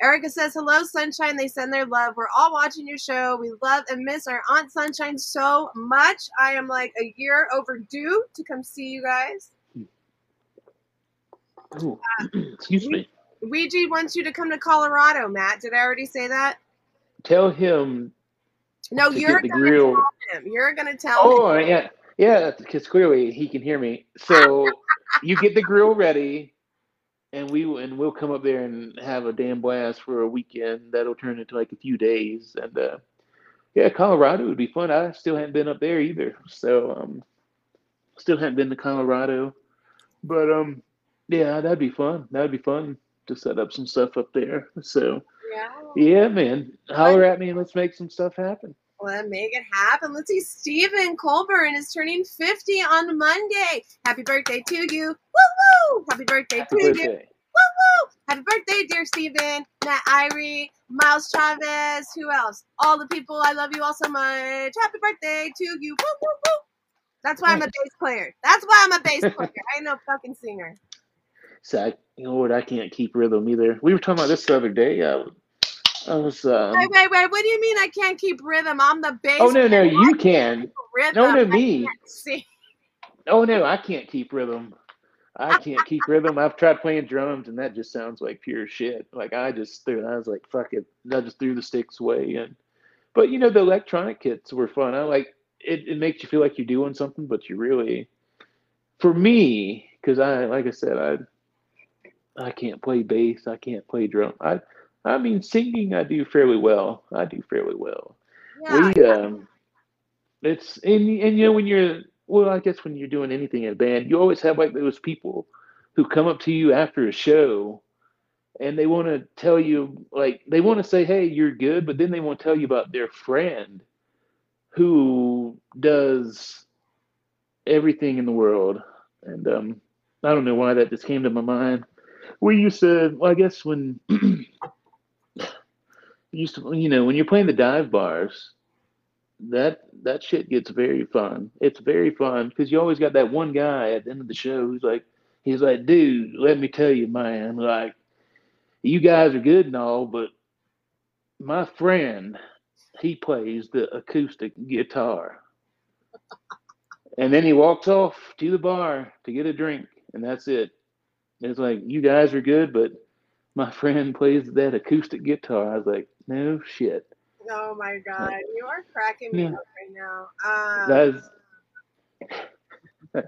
Erica says, Hello, Sunshine. They send their love. We're all watching your show. We love and miss our Aunt Sunshine so much. I am like a year overdue to come see you guys. Ooh, excuse me. Ouija wants you to come to Colorado, Matt. Did I already say that? Tell him. No, you're gonna grill. tell him. You're gonna tell oh, him. yeah, yeah, because clearly he can hear me. So you get the grill ready and we and we'll come up there and have a damn blast for a weekend that'll turn into like a few days and uh yeah colorado would be fun i still hadn't been up there either so um still hadn't been to colorado but um yeah that'd be fun that'd be fun to set up some stuff up there so yeah yeah man holler at me and let's make some stuff happen Let's make it happen. Let's see. Stephen Colburn is turning 50 on Monday. Happy birthday to you. Woo woo! Happy birthday Happy to birthday. you. Woo woo! Happy birthday, dear Stephen, Matt Irie, Miles Chavez. Who else? All the people. I love you all so much. Happy birthday to you. Woo woo woo! That's why I'm a bass player. That's why I'm a bass player. I ain't no fucking singer. So, I, you know what? I can't keep rhythm either. We were talking about this the other day. Uh, I was. Um, wait, wait, wait. What do you mean I can't keep rhythm? I'm the bass. Oh no, no, you can. Rhythm. No, no, me. Oh no, I can't keep rhythm. I can't keep rhythm. I've tried playing drums, and that just sounds like pure shit. Like I just threw. I was like, fuck it. I just threw the sticks away. And but you know, the electronic kits were fun. I like it. It makes you feel like you're doing something, but you really, for me, because I, like I said, I. I can't play bass. I can't play drum. I I mean, singing I do fairly well. I do fairly well. Yeah, we um, it's and and you know when you're well, I guess when you're doing anything in a band, you always have like those people who come up to you after a show and they want to tell you like they want to say hey you're good but then they want to tell you about their friend who does everything in the world and um i don't know why that just came to my mind we used to well, i guess when used to you know when you're playing the dive bars that that shit gets very fun. It's very fun because you always got that one guy at the end of the show who's like he's like dude let me tell you man like you guys are good and all but my friend he plays the acoustic guitar. And then he walks off to the bar to get a drink and that's it it's like you guys are good but my friend plays that acoustic guitar. I was like, no shit. Oh my god, you are cracking me yeah. up right now. Um, that is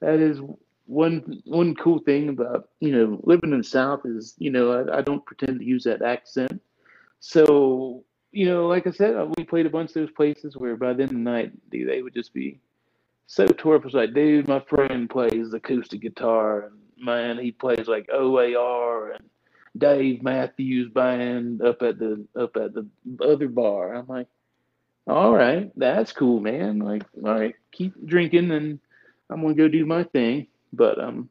that is one one cool thing about you know living in the South is you know I, I don't pretend to use that accent. So you know, like I said, we played a bunch of those places where by the end of the night, they would just be so tore up. It's like, dude, my friend plays acoustic guitar, and man, he plays like OAR and Dave Matthews Band up at the up at the other bar. I'm like, all right, that's cool, man. Like, all right, keep drinking, and I'm gonna go do my thing. But um,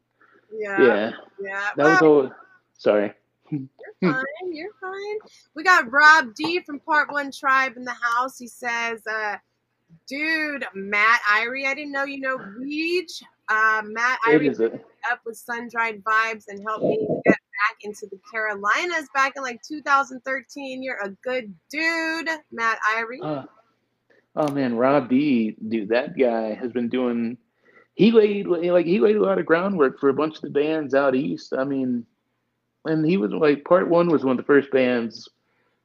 yeah, yeah, yeah. That was all. Sorry. You're fine. You're fine. We got Rob D from Part One Tribe in the house. He says, uh, "Dude, Matt Irie, I didn't know you know Weege. Uh, Matt Irie up with Sun Dried Vibes and helped me get back into the Carolinas back in like 2013. You're a good dude, Matt Irie. Uh, oh man, Rob D, dude, that guy has been doing. He laid like he laid a lot of groundwork for a bunch of the bands out east. I mean, and he was like part one was one of the first bands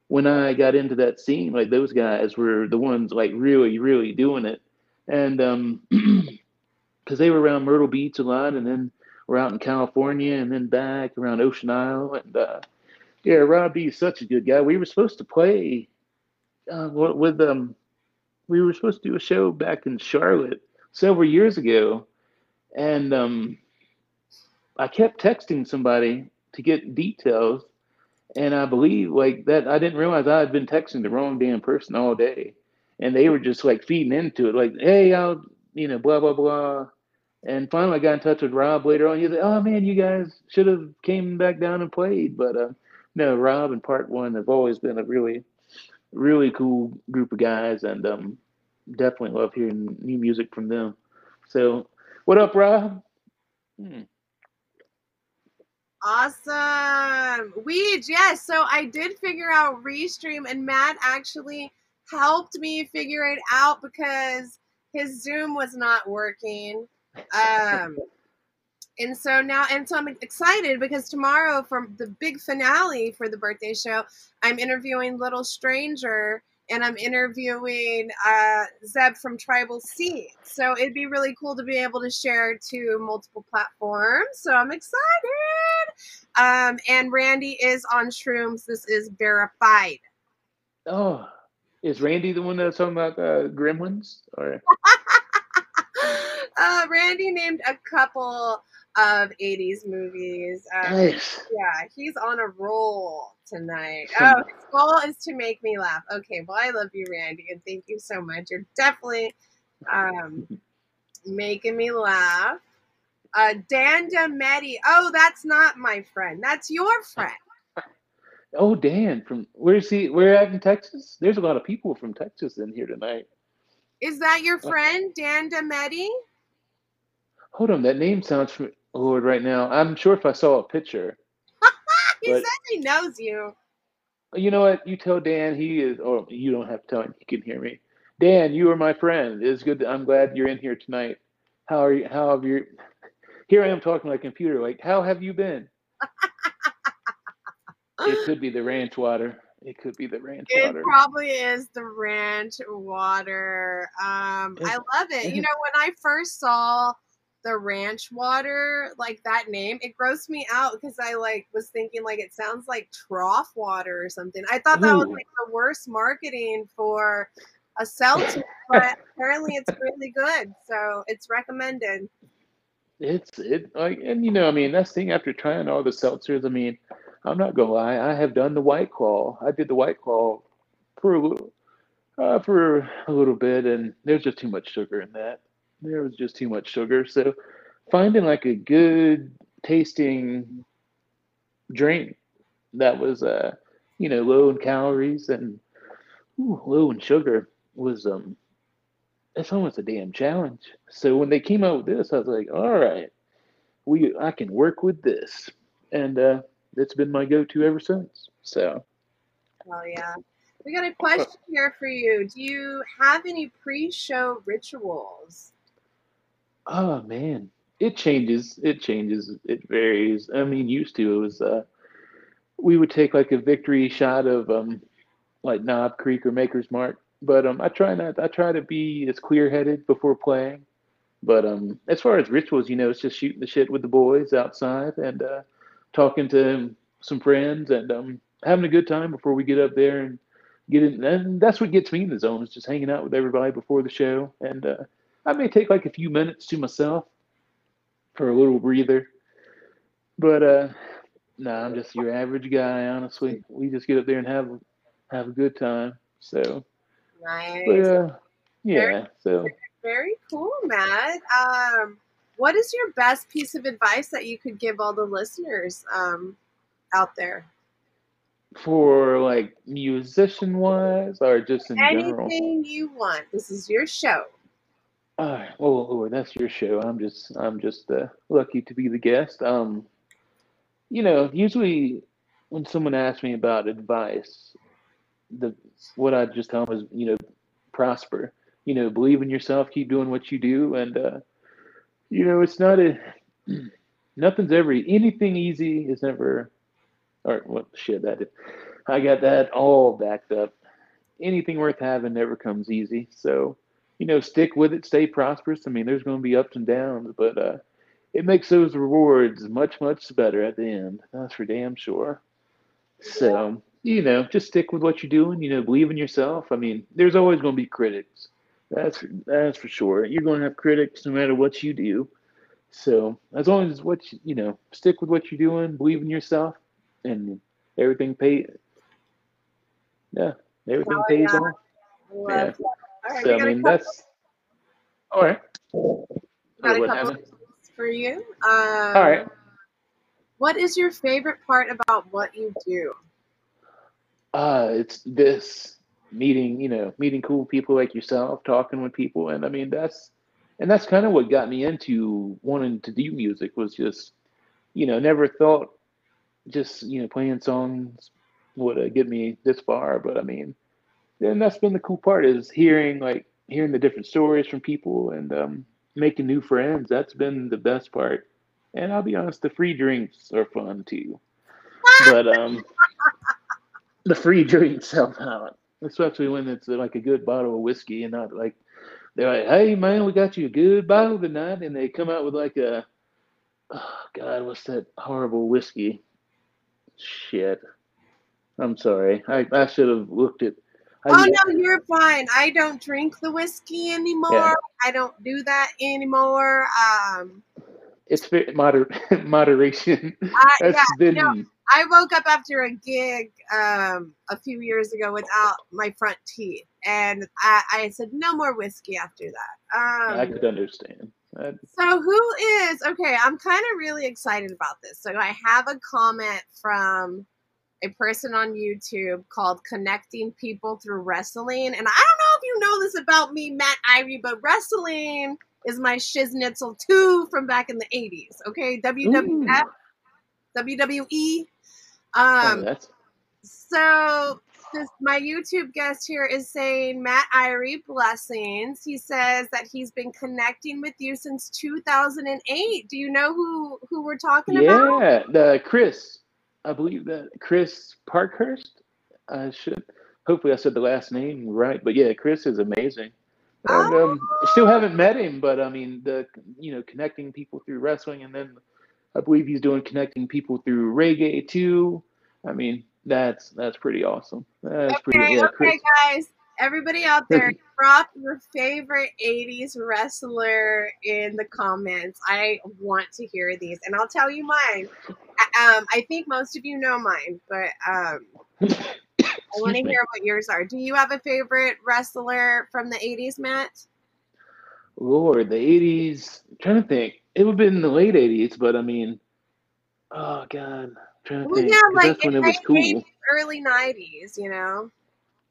when I got into that scene. Like those guys were the ones like really, really doing it, and um, because they were around Myrtle Beach a lot, and then we're out in California and then back around Ocean Isle. And uh, yeah, Rob B is such a good guy. We were supposed to play uh, with um, we were supposed to do a show back in Charlotte several years ago, and um, I kept texting somebody to get details, and I believe like that I didn't realize I had been texting the wrong damn person all day, and they were just like feeding into it, like, "Hey, I'll you know, blah blah blah." And finally, I got in touch with Rob later on. He's like, "Oh man, you guys should have came back down and played." But uh, no, Rob and Part One have always been a really, really cool group of guys, and um, definitely love hearing new music from them. So, what up, Rob? Hmm. Awesome. Weege, yes. So I did figure out Restream, and Matt actually helped me figure it out because his Zoom was not working. Um, and so now, and so I'm excited because tomorrow, for the big finale for the birthday show, I'm interviewing Little Stranger and I'm interviewing uh, Zeb from Tribal Seed. So it'd be really cool to be able to share to multiple platforms. So I'm excited. Um, and Randy is on Shrooms. This is verified. Oh, is Randy the one that's talking about uh, Gremlins? Or uh, Randy named a couple of 80s movies. Um, nice. Yeah, he's on a roll tonight. Oh, his goal is to make me laugh. Okay, well, I love you, Randy, and thank you so much. You're definitely um, making me laugh. Uh, Dan Demetti. Oh, that's not my friend. That's your friend. Oh, Dan, from where's he? Where at in Texas? There's a lot of people from Texas in here tonight. Is that your friend, Dan Demetti? Hold on, that name sounds familiar. Lord right now. I'm sure if I saw a picture. he says he knows you. You know what? You tell Dan he is, or you don't have to tell him. He can hear me. Dan, you are my friend. It's good. I'm glad you're in here tonight. How are you? How have you? Here I am talking like a computer. Like, how have you been? it could be the ranch water. It could be the ranch it water. Probably is the ranch water. Um, I love it. You know, when I first saw the ranch water, like that name, it grossed me out because I like was thinking like it sounds like trough water or something. I thought that Ooh. was like the worst marketing for a seltzer, but apparently it's really good. So it's recommended. It's it like and you know, I mean that's the thing after trying all the seltzers, I mean, I'm not gonna lie, I have done the white claw. I did the white claw for a little uh, for a little bit and there's just too much sugar in that there was just too much sugar. So finding like a good tasting drink that was uh you know low in calories and ooh, low in sugar was um it's almost a damn challenge. So when they came out with this, I was like, all right, we I can work with this, and uh, it's been my go-to ever since. So. Oh yeah. We got a question here for you. Do you have any pre-show rituals? Oh man, it changes. It changes. It varies. I mean, used to it was uh, we would take like a victory shot of um, like Knob Creek or Maker's Mark, but um, I try not. I try to be as clear headed before playing. But um, as far as rituals, you know, it's just shooting the shit with the boys outside and uh, talking to some friends and um, having a good time before we get up there and get in. And that's what gets me in the zone is just hanging out with everybody before the show and uh, I may take like a few minutes to myself for a little breather. But uh no, nah, I'm just your average guy, honestly. We just get up there and have have a good time. So nice. But, uh, yeah, very, so very cool, Matt. Um what is your best piece of advice that you could give all the listeners um out there? For like musician wise or just in Anything general? Anything you want. This is your show. Uh, well, Lord, that's your show. I'm just, I'm just uh, lucky to be the guest. Um, you know, usually when someone asks me about advice, the what I just tell them is, you know, prosper. You know, believe in yourself, keep doing what you do, and uh, you know, it's not a nothing's ever anything easy is never. Or what shit that is. I got that all backed up. Anything worth having never comes easy. So you know, stick with it, stay prosperous. I mean, there's going to be ups and downs, but uh, it makes those rewards much, much better at the end. That's for damn sure. So, you know, just stick with what you're doing. You know, believe in yourself. I mean, there's always going to be critics. That's that's for sure. You're going to have critics no matter what you do. So as long as what you, you know, stick with what you're doing, believe in yourself, and everything pay. Yeah, everything Oh, pays yeah. off. Yeah. that. All right, So I mean, that's all right. got a couple for you. Um, All right. What is your favorite part about what you do? Uh, it's this meeting, you know, meeting cool people like yourself, talking with people, and I mean that's and that's kind of what got me into wanting to do music was just, you know, never thought just you know playing songs would uh, get me this far, but I mean, and that's been the cool part is hearing like hearing the different stories from people and um, making new friends. That's been the best part. And I'll be honest, the free drinks are fun too. But um, the free drinks help out, especially when it's uh, like a good bottle of whiskey and not like they're like, "Hey man, we got you a good bottle tonight," and they come out with like a, oh God, what's that horrible whiskey? Shit, I'm sorry. I I should have looked at. I, Oh no, you're fine. I don't drink the whiskey anymore. Yeah. I don't do that anymore. Um, it's moder- moderation. I, That's yeah, been no. I woke up after a gig um, a few years ago without my front teeth, and I, I said no more whiskey after that. Um, I could understand. So who is okay? I'm kind of really excited about this. So I have a comment from a person on YouTube called "Connecting People Through Wrestling," and I don't know if you know this about me, Matt Irie, but wrestling is my shiznitzel too from back in the '80s. Okay, WWF, WWE. Oh, Um, so this my YouTube guest here is saying Matt Irie blessings. He says that he's been connecting with you since 2008. Do you know who who we're talking about? yeah. The Chris, I believe that Chris Parkhurst. I should. Hopefully, I said the last name right. But yeah, Chris is amazing. And um, still haven't met him, but I mean, the you know connecting people through wrestling, and then I believe he's doing connecting people through reggae too. I mean, that's that's pretty awesome. That's pretty. Okay, Yeah, okay, Chris. guys. Everybody out there, drop your favorite 80s wrestler in the comments. I want to hear these, and I'll tell you mine. I- Um, I think most of you know mine, but um, I want to hear what yours are. Do you have a favorite wrestler from the 80s, Matt? Lord, the '80s. I'm trying to think. It would have been in the late '80s, but I mean, oh God, I'm trying to Well, think. yeah, like that's when it was cool. 80s, early 90s, you know?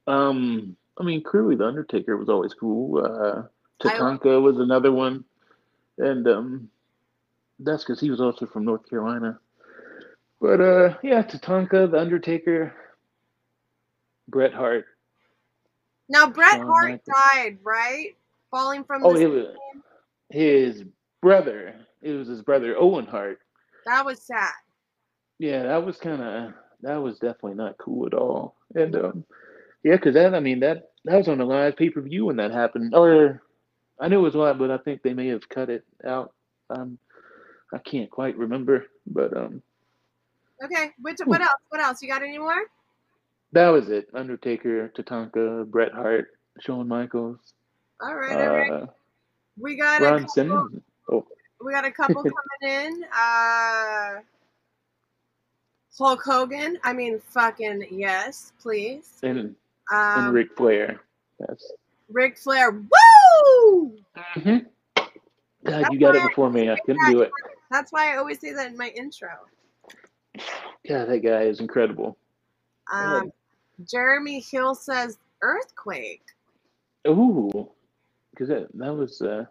Um, I mean, clearly the Undertaker was always cool. Uh, I- Tatanka was another one, and um, that's because he was also from North Carolina. But uh, yeah, Tatanka, the Undertaker, Bret Hart. Now, Bret Hart died, right? Falling from Oh, the his brother. It was his brother Owen Hart. That was sad. Yeah, that was kind of that was definitely not cool at all. And um, yeah, because that I mean that that was on a live pay per view when that happened. Or I knew it was live, but I think they may have cut it out. Um, I can't quite remember, but um, Okay, what, what else? What else? You got any more? that was it. Undertaker, Tatanka, Bret Hart, Shawn Michaels, All right, all right. uh, We got Ron Simmons. Oh, we got a couple coming in. Uh, Hulk Hogan. I mean, fucking yes, please. and Um, and Ric Flair. That's. Ric Flair. Woo! hmm God, That's you got it why I before me. I couldn't do it. That's why I always say that in my intro. God, that guy is incredible. Um, Jeremy Hill says earthquake. Ooh, because that that was. Uh,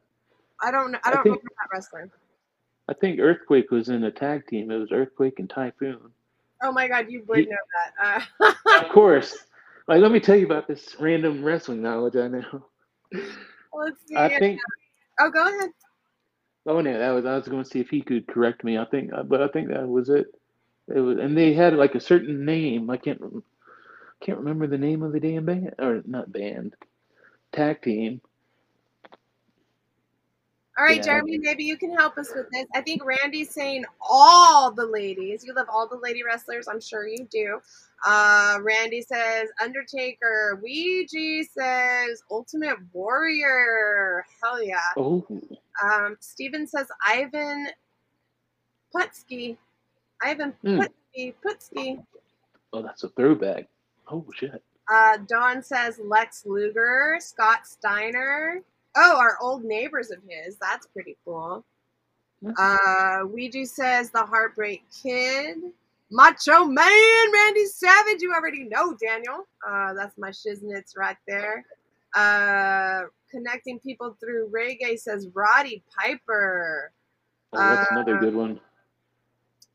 I don't know. I I don't think- remember that wrestler. I think Earthquake was in a tag team. It was Earthquake and Typhoon. Oh my god, you would He- know that. Uh, Of course. Like, let me tell you about this random wrestling knowledge I know. let's see. I think. oh, go ahead. Oh no, that was. I was going to see if he could correct me. I think, but I think that was it. It was, and they had like a certain name. I can't. Can't remember the name of the damn band or not band, tag team. All right, Yeah. Jeremy, maybe you can help us with this. I think Randy's saying all the ladies. You love all the lady wrestlers. I'm sure you do. Uh, Randy says Undertaker. Ouija says Ultimate Warrior. Hell yeah. Oh, Um, Steven says Ivan Putski. Ivan Hmm. Putski. Putski. oh, that's a throwback. Oh shit. Uh, Dawn says Lex Luger. Scott Steiner. Oh, our old neighbors of his. That's pretty cool. Uh, Ouija says the Heartbreak Kid. Macho Man, Randy Savage. You already know, Daniel. Uh, that's my shiznits right there. Uh, connecting people through reggae says Roddy Piper. Oh, that's another Uh, good one.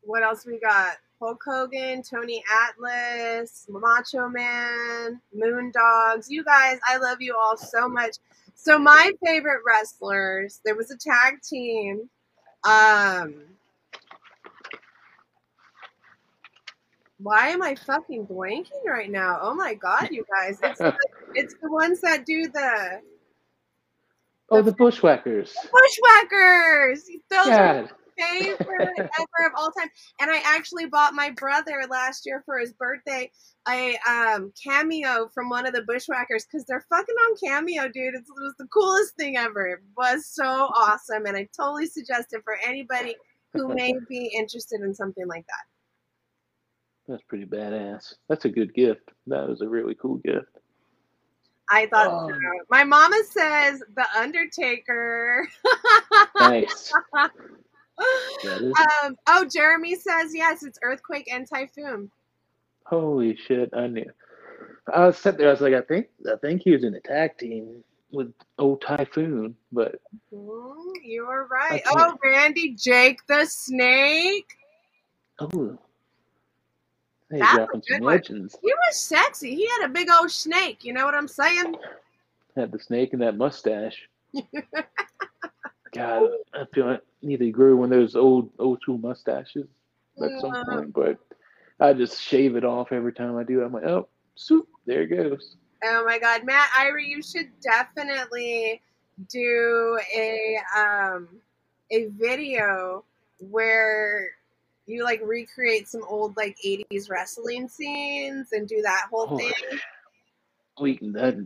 What else we got? Hulk Hogan, Tony Atlas, Macho Man, Moondogs. You guys, I love you all so much. So my favorite wrestlers, there was a tag team. Um Why am I fucking blanking right now? Oh my god, you guys. It's the, it's the ones that do the Oh, the Bushwhackers. bushwhackers. Those are God. Favorite ever of all time. And I actually bought my brother last year for his birthday a um, cameo from one of the Bushwhackers because they're fucking on cameo, dude. It's, it was the coolest thing ever. It was so awesome, and I totally suggest it for anybody who may be interested in something like that. That's pretty badass. That's a good gift. That was a really cool gift. I thought Oh. so. My mama says The Undertaker. Nice. That um, oh, Jeremy says yes, it's Earthquake and Typhoon. Holy shit! I knew. I was sitting there. I was like, I think, I think he was in a tag team with old Typhoon, but Mm, you were right. Oh, Randy Jake the Snake. oh, they That's a good some one. legends. He was sexy. He had a big old snake. You know what I'm saying? Had the snake and that mustache. God, I feel I need to grow one of those old old school mustaches at some point, but I just shave it off every time I do. I'm like, oh, swoop, there it goes. Oh my God, Matt Irie, you should definitely do a um a video where you like recreate some old like 80s wrestling scenes and do that whole Oh, thing. We can that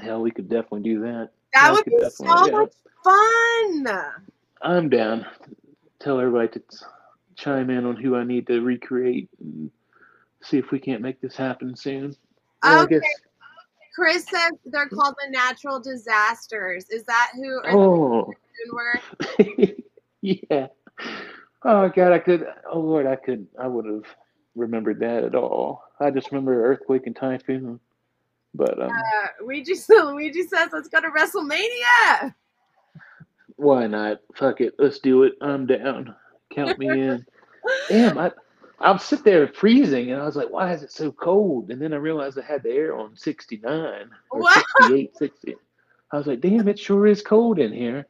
hell, we could definitely do that. That I would be so yeah. much fun. I'm down. Tell everybody to chime in on who I need to recreate and see if we can't make this happen soon. Well, Okay. Chris says they're called the natural disasters. Is that who Oh, yeah. Oh God, I could. Oh Lord, I could. I would have remembered that at all. I just remember earthquake and typhoon. But um, Uh, Luigi, Luigi says, let's go to WrestleMania. Why not? Fuck it. Let's do it. I'm down. Count me in. Damn, I. I'll sit there freezing, and I was like, "Why is it so cold?" And then I realized I had the air on 69 or What? 68, 60. I was like, "Damn, it sure is cold in here."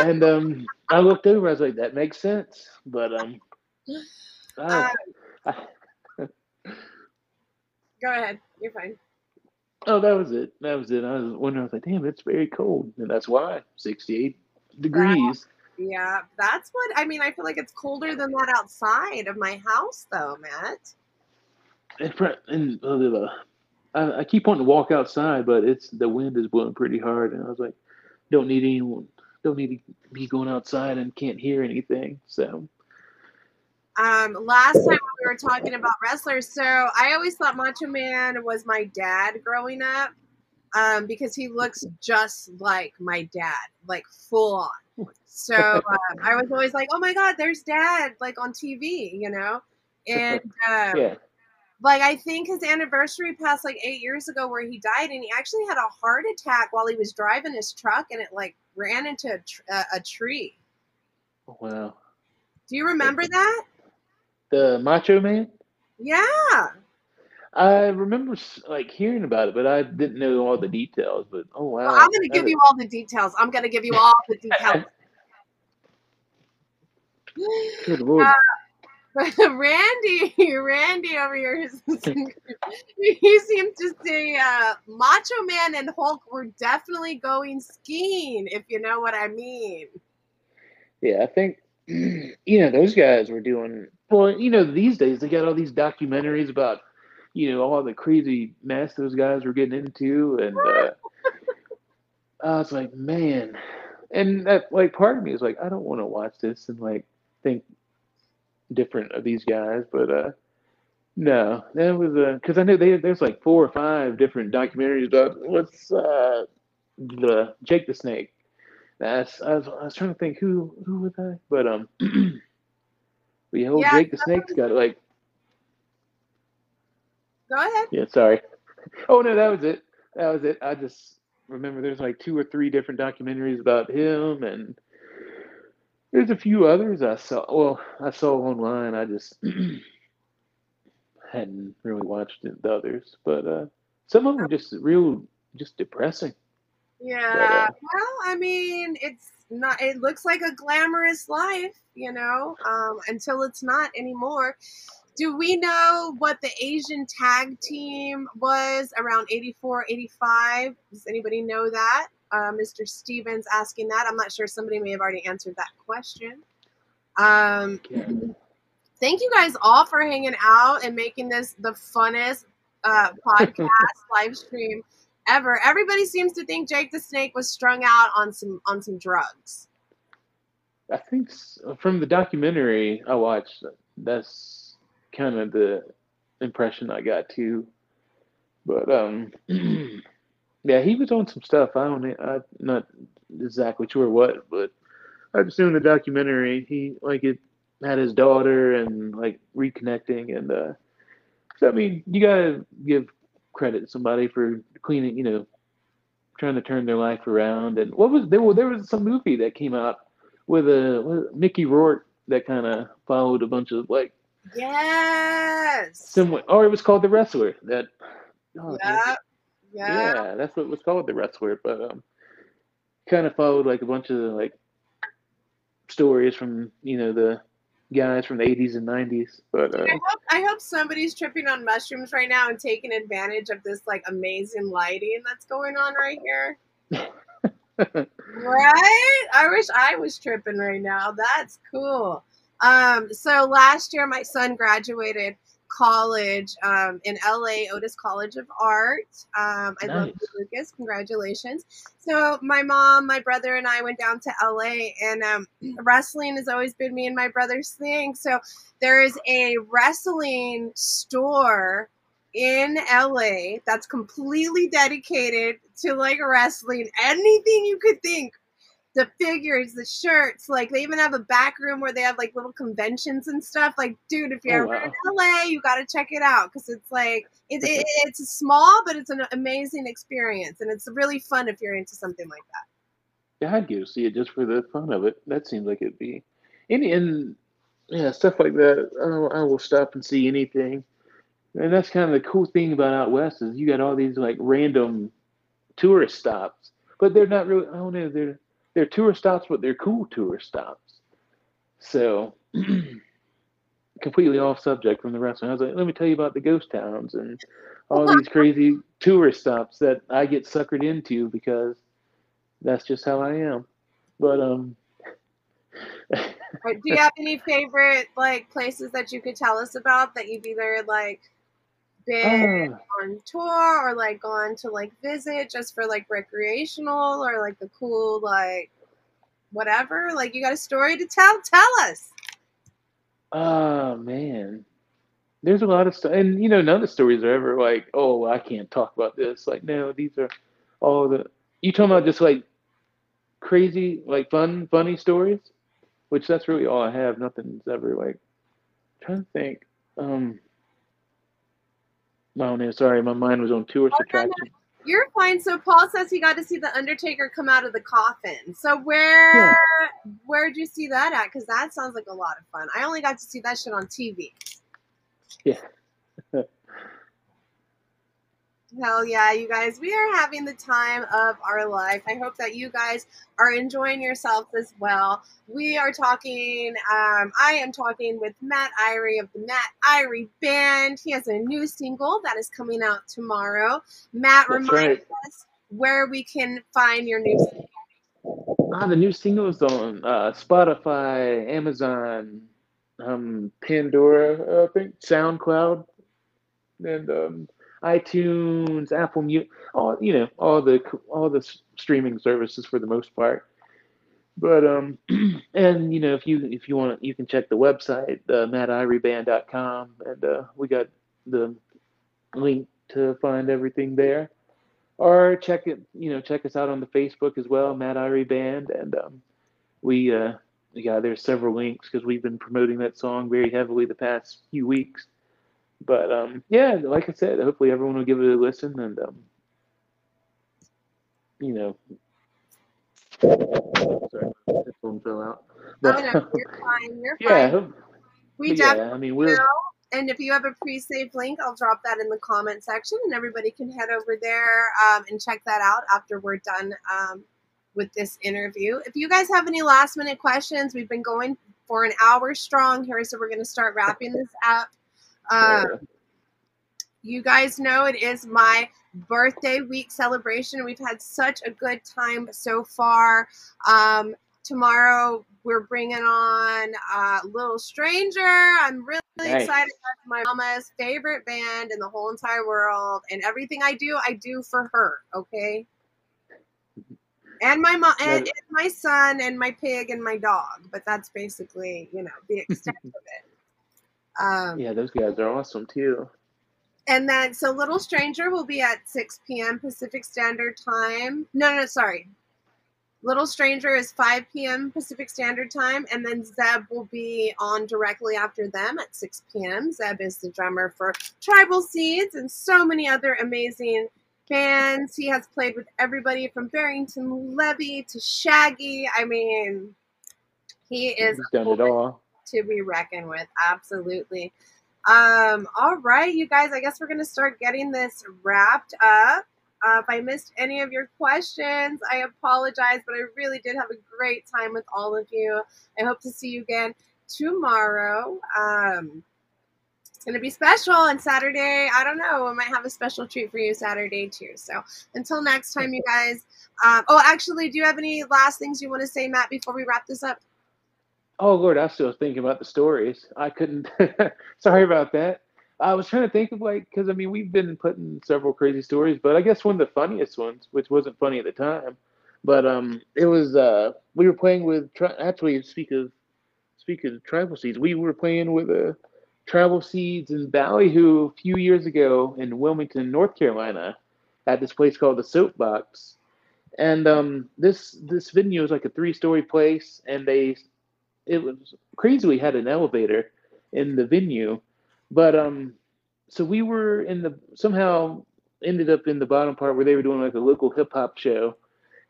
And um, I looked over. I was like, "That makes sense." But um, I, I, Go ahead. You're fine. oh, that was it. That was it. I was wondering. I was like, "Damn, it's very cold," and that's why 68 degrees. Yeah, that's what I mean. I feel like it's colder than that outside of my house, though, Matt. And, fr- and uh, I, I keep wanting to walk outside, but it's the wind is blowing pretty hard, and I was like, don't need anyone, don't need to be going outside and can't hear anything. So Um, last time we were talking about wrestlers, so I always thought Macho Man was my dad growing up, um, because he looks just like my dad, like full on. So um, I was always like, "Oh my God, there's Dad!" Like on TV, you know. And um, yeah, like I think his anniversary passed like eight years ago, where he died, and he actually had a heart attack while he was driving his truck, and it like ran into a, tr- a, a tree. wow. Do you remember that? The Macho Man. Yeah. I remember like hearing about it, but I didn't know all the details. But oh wow, Well, I'm going to give is- you all the details. I'm going to give you all the details. Good lord. Randy, Randy over here, he seems to say uh, Macho Man and Hulk were definitely going skiing, if you know what I mean. Yeah, I think you know those guys were doing well. You know, these days they got all these documentaries about you know all the crazy mess those guys were getting into, and uh, I was like, man, and that like part of me is like, I don't want to watch this and like think different of these guys, but uh, no, that was uh, because I know they there's like four or five different documentaries about what's uh the Jake the Snake. That's I was, I was trying to think who who was I, but um, whole Yeah, Jake the Snake's got like Go ahead. yeah, sorry. Oh no, that was it. That was it. I just remember there's like two or three different documentaries about him, and there's a few others I saw. Well, I saw online. I just hadn't really watched it, the others, but uh, some of them just real, just depressing. But Yeah. uh, Well, I mean, it's not. It looks like a glamorous life, you know, um, until it's not anymore. Do we know what the Asian tag team was around 84, 85? Does anybody know that? Uh, Mr. Stevens asking that. I'm not sure. Somebody may have already answered that question. Um, thank you guys all for hanging out and making this the funnest uh, podcast live stream ever. Everybody seems to think Jake the Snake was strung out on some on some drugs. I think s- from the documentary I watched, that's kind of the impression I got too. But um, yeah, he was on some stuff. I don't, I'm not exactly sure what, but I just seen the documentary he like it had his daughter and like reconnecting and uh, so I mean you gotta give credit to somebody for cleaning, you know, trying to turn their life around. And what was there? Well, there was some movie that came out with a with Mickey Rourke that kind of followed a bunch of like Yes. similar, or it was called The Wrestler. That oh, Yeah. Yeah. yeah, that's what it was called, The Wrestler. But um, kind of followed like a bunch of like stories from you know the guys from the 80s and 90s. But uh, I hope I hope somebody's tripping on mushrooms right now and taking advantage of this like amazing lighting that's going on right here. Right? I wish I was tripping right now. That's cool. Um, so last year my son graduated college um, in LA, Otis College of Art. Um, I love you, Lucas. Congratulations. So my mom, my brother, and I went down to LA, and um, wrestling has always been me and my brother's thing. So there is a wrestling store in LA that's completely dedicated to like wrestling. Anything you could think. The figures, the shirts, like they even have a back room where they have like little conventions and stuff. Like, dude, if you're Oh, ever wow. in LA, you got to check it out because it's like it, it, it's small, but it's an amazing experience, and it's really fun if you're into something like that. yeah, I'd go see it just for the fun of it. That seems like it'd be, and, and yeah, stuff like that. I, I will stop and see anything. And that's kind of the cool thing about out west is you got all these like random tourist stops, but they're not really. I don't know. They're they're tourist stops, but they're cool tourist stops. So completely off subject from the wrestling. I was like, let me tell you about the ghost towns and all these crazy tourist stops that I get suckered into because that's just how I am. But um, Do you have any favorite like places that you could tell us about that you've either like been ah, on tour or like gone to like visit just for like recreational or like the cool like whatever? Like you got a story to tell? Tell us. Oh man, there's a lot of stuff, and you know, none of the stories are ever like, oh, I can't talk about this. Like, no, these are all the you talking about just like crazy, like fun, funny stories, which that's really all I have. Nothing's ever like trying to think. Um, Oh, I don't. Sorry, my mind was on tourist Oh, no, no. You're fine. So Paul says he got to see the Undertaker come out of the coffin. So where where'd you see that at? Because that sounds like a lot of fun. I only got to see that shit on TV. Yeah. Hell yeah, you guys. We are having the time of our life. I hope that you guys are enjoying yourselves as well. We are talking, um, I am talking with Matt Irie of the Matt Irie Band. He has a new single that is coming out tomorrow. Matt, That's remind right. us where we can find your new single. Ah, the new singles on uh, Spotify, Amazon, um, Pandora, I think, SoundCloud, and um, iTunes, Apple Music, all you know, all the all the streaming services for the most part. But um, and you know, if you if you want, you can check the website, uh, mattirieband.com, and uh, we got the link to find everything there. Or check it, you know, check us out on the Facebook as well, Matt Irie Band, and um, we uh, yeah, there's several links because we've been promoting that song very heavily the past few weeks. But um, yeah, like I said, hopefully everyone will give it a listen and um, you know. Sorry, this phone fell out. But, oh, no, you're fine. You're yeah, fine. We definitely yeah, I mean, we're, will. And if you have a pre-saved link, I'll drop that in the comment section, and everybody can head over there um, and check that out after we're done um, with this interview. If you guys have any last-minute questions, we've been going for an hour strong here, so we're going to start wrapping this up. Um, you guys know it is my birthday week celebration. We've had such a good time so far. Um, tomorrow we're bringing on uh, Little Stranger. I'm really nice. excited. That's my mama's favorite band in the whole entire world, and everything I do, I do for her. Okay. And my mom, and, and my son, and my pig, and my dog. But that's basically, you know, the extent of it. Um, yeah, those guys are awesome too. And then, so Little Stranger will be at 6 p.m. Pacific Standard Time. No, no, sorry. Little Stranger is 5 p.m. Pacific Standard Time, and then Zeb will be on directly after them at 6 p.m. Zeb is the drummer for Tribal Seeds and so many other amazing bands. He has played with everybody from Barrington Levy to Shaggy. I mean, he is He's done it all to be reckoned with. Absolutely. Um, all right, you guys, I guess we're going to start getting this wrapped up. Uh, if I missed any of your questions, I apologize, but I really did have a great time with all of you. I hope to see you again tomorrow. Um, it's going to be special on Saturday. I don't know. I might have a special treat for you Saturday too. So until next time, you guys. Um, oh, actually, do you have any last things you want to say, Matt, before we wrap this up? Oh Lord, I still thinking about the stories. I couldn't. sorry about that. I was trying to think of like because I mean we've been putting several crazy stories, but I guess one of the funniest ones, which wasn't funny at the time, but um, it was uh we were playing with actually speak of speak of tribal seeds, we were playing with a uh, tribal seeds in Ballyhoo a few years ago in Wilmington, North Carolina, at this place called the Soapbox, and um this this venue was like a three story place, and they it was crazy. We had an elevator in the venue, but um, so we were in the somehow ended up in the bottom part where they were doing like a local hip hop show,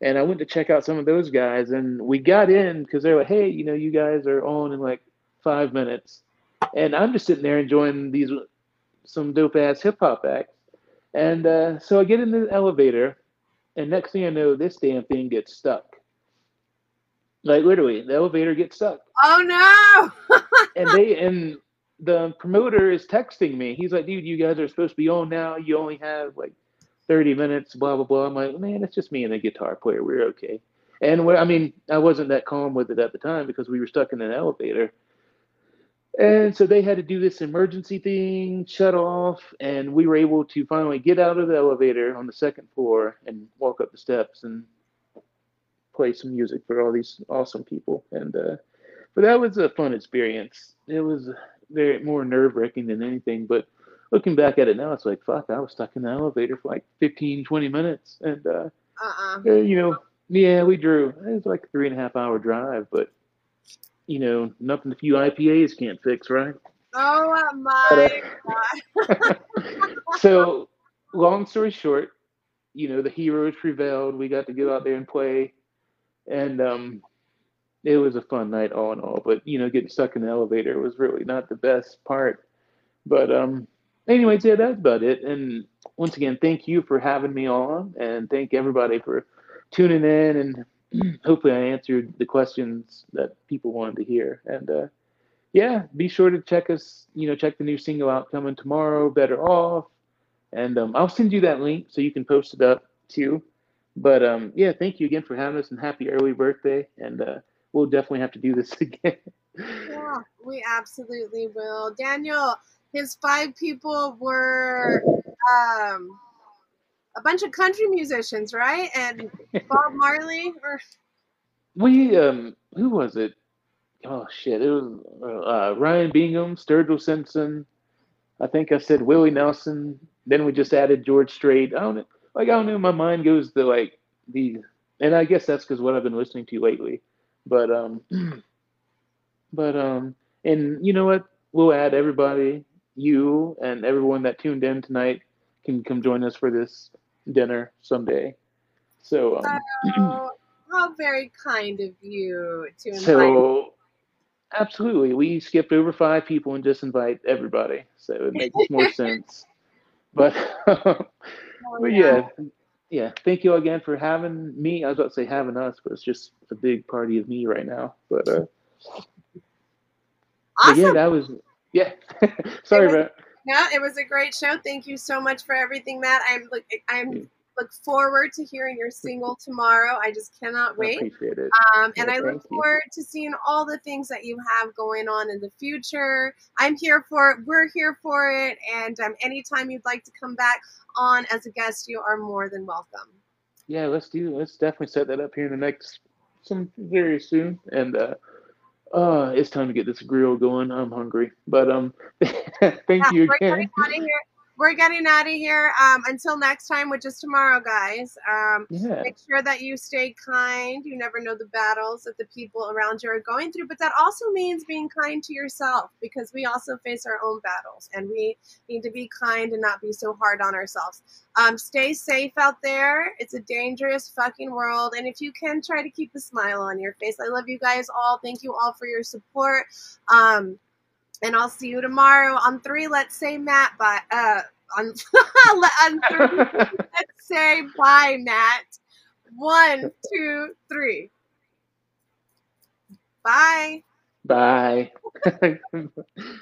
and I went to check out some of those guys, and we got in because they were like, hey, you know, you guys are on in like five minutes, and I'm just sitting there enjoying these some dope ass hip hop acts, and uh, so I get in the elevator, and next thing I know, this damn thing gets stuck. Like literally, the elevator gets stuck. Oh no! and they and the promoter is texting me. He's like, "Dude, you guys are supposed to be on now. You only have like 30 minutes." Blah blah blah. I'm like, "Man, it's just me and the guitar player. We're okay." And I mean, I wasn't that calm with it at the time because we were stuck in an elevator. And so they had to do this emergency thing, shut off, and we were able to finally get out of the elevator on the second floor and walk up the steps and play some music for all these awesome people. And uh, but that was a fun experience. It was very more nerve wracking than anything. But looking back at it now, it's like fuck, I was stuck in the elevator for like 15, 20 minutes, and uh, uh-uh. you know, yeah, we drew. It was like a three and a half hour drive, but you know, nothing a few IPAs can't fix, right? Oh my uh, so, long story short, you know, the heroes prevailed. We got to go out there and play and um, it was a fun night all in all. But you know, getting stuck in the elevator was really not the best part. But um, anyways, yeah, that's about it. And once again, thank you for having me on, and thank everybody for tuning in. And hopefully, I answered the questions that people wanted to hear. And uh, yeah, be sure to check us. You know, check the new single out coming tomorrow. Better off. And um, I'll send you that link so you can post it up too. But um, yeah, thank you again for having us and happy early birthday. And uh, we'll definitely have to do this again. yeah, we absolutely will. Daniel, his five people were um, a bunch of country musicians, right? And Bob Marley or we um who was it? Oh shit! It was uh, Ryan Bingham, Sturgill Simpson. I think I said Willie Nelson. Then we just added George Strait. I don't know. Like I don't know. My mind goes to like the, and I guess that's because what I've been listening to lately. But um, but um, and you know what? We'll add everybody, you and everyone that tuned in tonight can come join us for this dinner someday. So um, oh, how very kind of you to invite. So absolutely, we skipped over five people and just invite everybody, so it makes more sense. But oh, but yeah. yeah. yeah, thank you again for having me. I was about to say having us, but it's just a big party of me right now. But uh, awesome. but yeah, that was yeah. Sorry, about. Yeah, it was a great show. Thank you so much for everything, Matt. I'm I'm look forward to hearing your single tomorrow. I just cannot wait. I appreciate it. Um, and yeah, I look forward you. to seeing all the things that you have going on in the future. I'm here for it. We're here for it. And um, anytime you'd like to come back on as a guest, you are more than welcome. Yeah, let's do. Let's definitely set that up here in the next some very soon. And uh, uh, it's time to get this grill going. I'm hungry, but um, thank yeah, you again we're getting out of here. Um, until next time, which is tomorrow, guys. Um, yeah. Make sure that you stay kind. You never know the battles that the people around you are going through, but that also means being kind to yourself because we also face our own battles and we need to be kind and not be so hard on ourselves. Um, stay safe out there. It's a dangerous fucking world. And if you can, try to keep a smile on your face. I love you guys all. Thank you all for your support. Um, and I'll see you tomorrow on three. Let's say Matt. Bye. Uh, on on three. let's say bye, Matt. One, two, three. Bye. Bye.